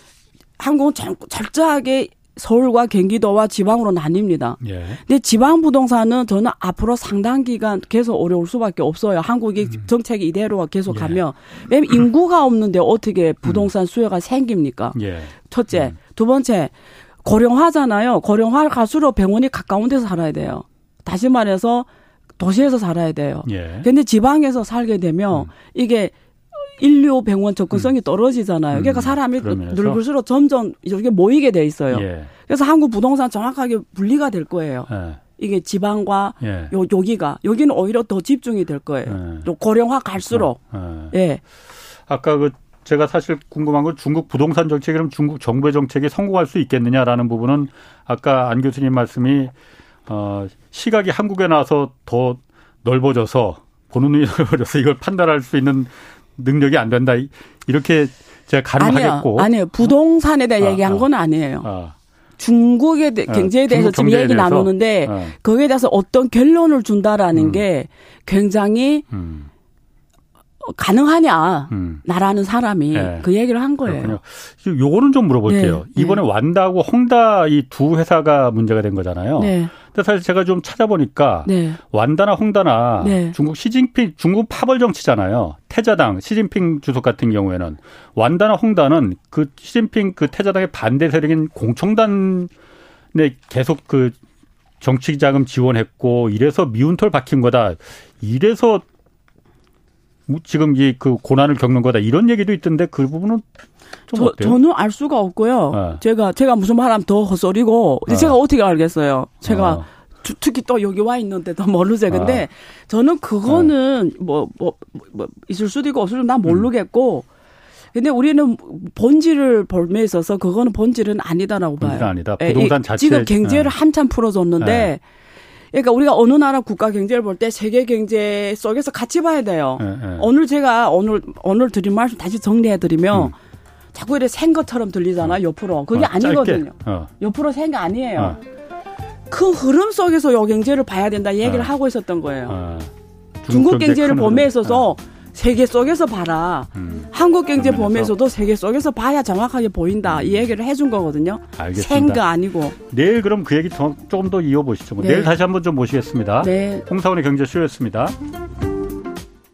한국은 절, 철저하게 서울과 경기도와 지방으로 나뉩니다. 예. 근데 지방 부동산은 저는 앞으로 상당 기간 계속 어려울 수밖에 없어요. 한국이 정책이 이대로 계속 음. 예. 가면 왜냐면 인구가 없는데 어떻게 부동산 수요가 생깁니까? 예. 첫째, 음. 두 번째 고령화잖아요. 고령화 갈수록 병원이 가까운 데서 살아야 돼요. 다시 말해서 도시에서 살아야 돼요. 예. 근데 지방에서 살게 되면 음. 이게 인류 병원 접근성이 떨어지잖아요. 그러니까 음, 사람이 그런 면에서? 늙을수록 점점 이렇게 모이게 돼 있어요. 예. 그래서 한국 부동산 정확하게 분리가 될 거예요. 예. 이게 지방과 예. 요 여기가 여기는 오히려 더 집중이 될 거예요. 예. 또 고령화 갈수록 예. 예. 아까 그 제가 사실 궁금한 건 중국 부동산 정책이 그럼 중국 정부의 정책이 성공할 수 있겠느냐라는 부분은 아까 안 교수님 말씀이 어 시각이 한국에 나와서 더 넓어져서 보는 눈이 넓어져서 이걸 판단할 수 있는 능력이 안 된다 이렇게 제가 아니요, 가능하겠고 아니요. 부동산에 대해 아, 얘기한 아. 건 아니에요. 아, 중국의 대- 어, 경제에 대해서 중국 지금 얘기 대해서? 나누는데 어. 거기에 대해서 어떤 결론을 준다라는 음. 게 굉장히 음, 가능하냐 음. 나라는 사람이 네. 그 얘기를 한 거예요. 그렇군요. 요거는 좀 물어볼게요. 네, 이번에 완다하고 홍다 이 두 회사가 문제가 된 거잖아요. 네, 근데 사실 제가 좀 찾아보니까 네, 완다나 홍다나 네. 중국 시진핑 중국 파벌 정치잖아요. 태자당 시진핑 주석 같은 경우에는 완다나 홍다는 그 시진핑 그 태자당의 반대 세력인 공청단에 계속 그 정치 자금 지원했고 이래서 미운 털 박힌 거다. 이래서 뭐 지금 이 그 고난을 겪는 거다. 이런 얘기도 있던데 그 부분은 좀 저, 어때요? 저는 알 수가 없고요. 네. 제가 제가 무슨 말하면 더 헛소리고 네. 제가 어떻게 알겠어요. 제가 어. 주- 특히 또 여기 와 있는데도 모르죠. 근데 아. 저는 그거는 뭐, 뭐, 뭐, 뭐, 있을 수도 있고 없을 수도 난 모르겠고, 근데 우리는 본질을 볼에 있어서 그거는 본질은 아니다라고 봐요. 본질은 아니다. 부동산 자체 지금 경제를 네. 한참 풀어줬는데 네. 그러니까 우리가 어느 나라 국가 경제를 볼 때 세계 경제 속에서 같이 봐야 돼요. 네, 네. 오늘 제가 오늘 오늘 드린 말씀 다시 정리해 드리면 음. 자꾸 이래 생 것처럼 들리잖아, 어. 옆으로. 그게 어, 아니거든요. 어. 옆으로 생게 아니에요. 어. 그 흐름 속에서 요 경제를 봐야 된다 얘기를 어. 하고 있었던 거예요. 어. 중국, 경제를 범위에 있어서 세계 속에서 봐라. 음. 한국 경제 범위에서도 세계 속에서 봐야 정확하게 보인다. 이 얘기를 해준 거거든요. 알겠습니다. 생가 아니고. 내일 그럼 그 얘기 더, 조금 더 이어보시죠. 네. 내일 다시 한번 좀 모시겠습니다. 네. 홍사원의 경제쇼였습니다.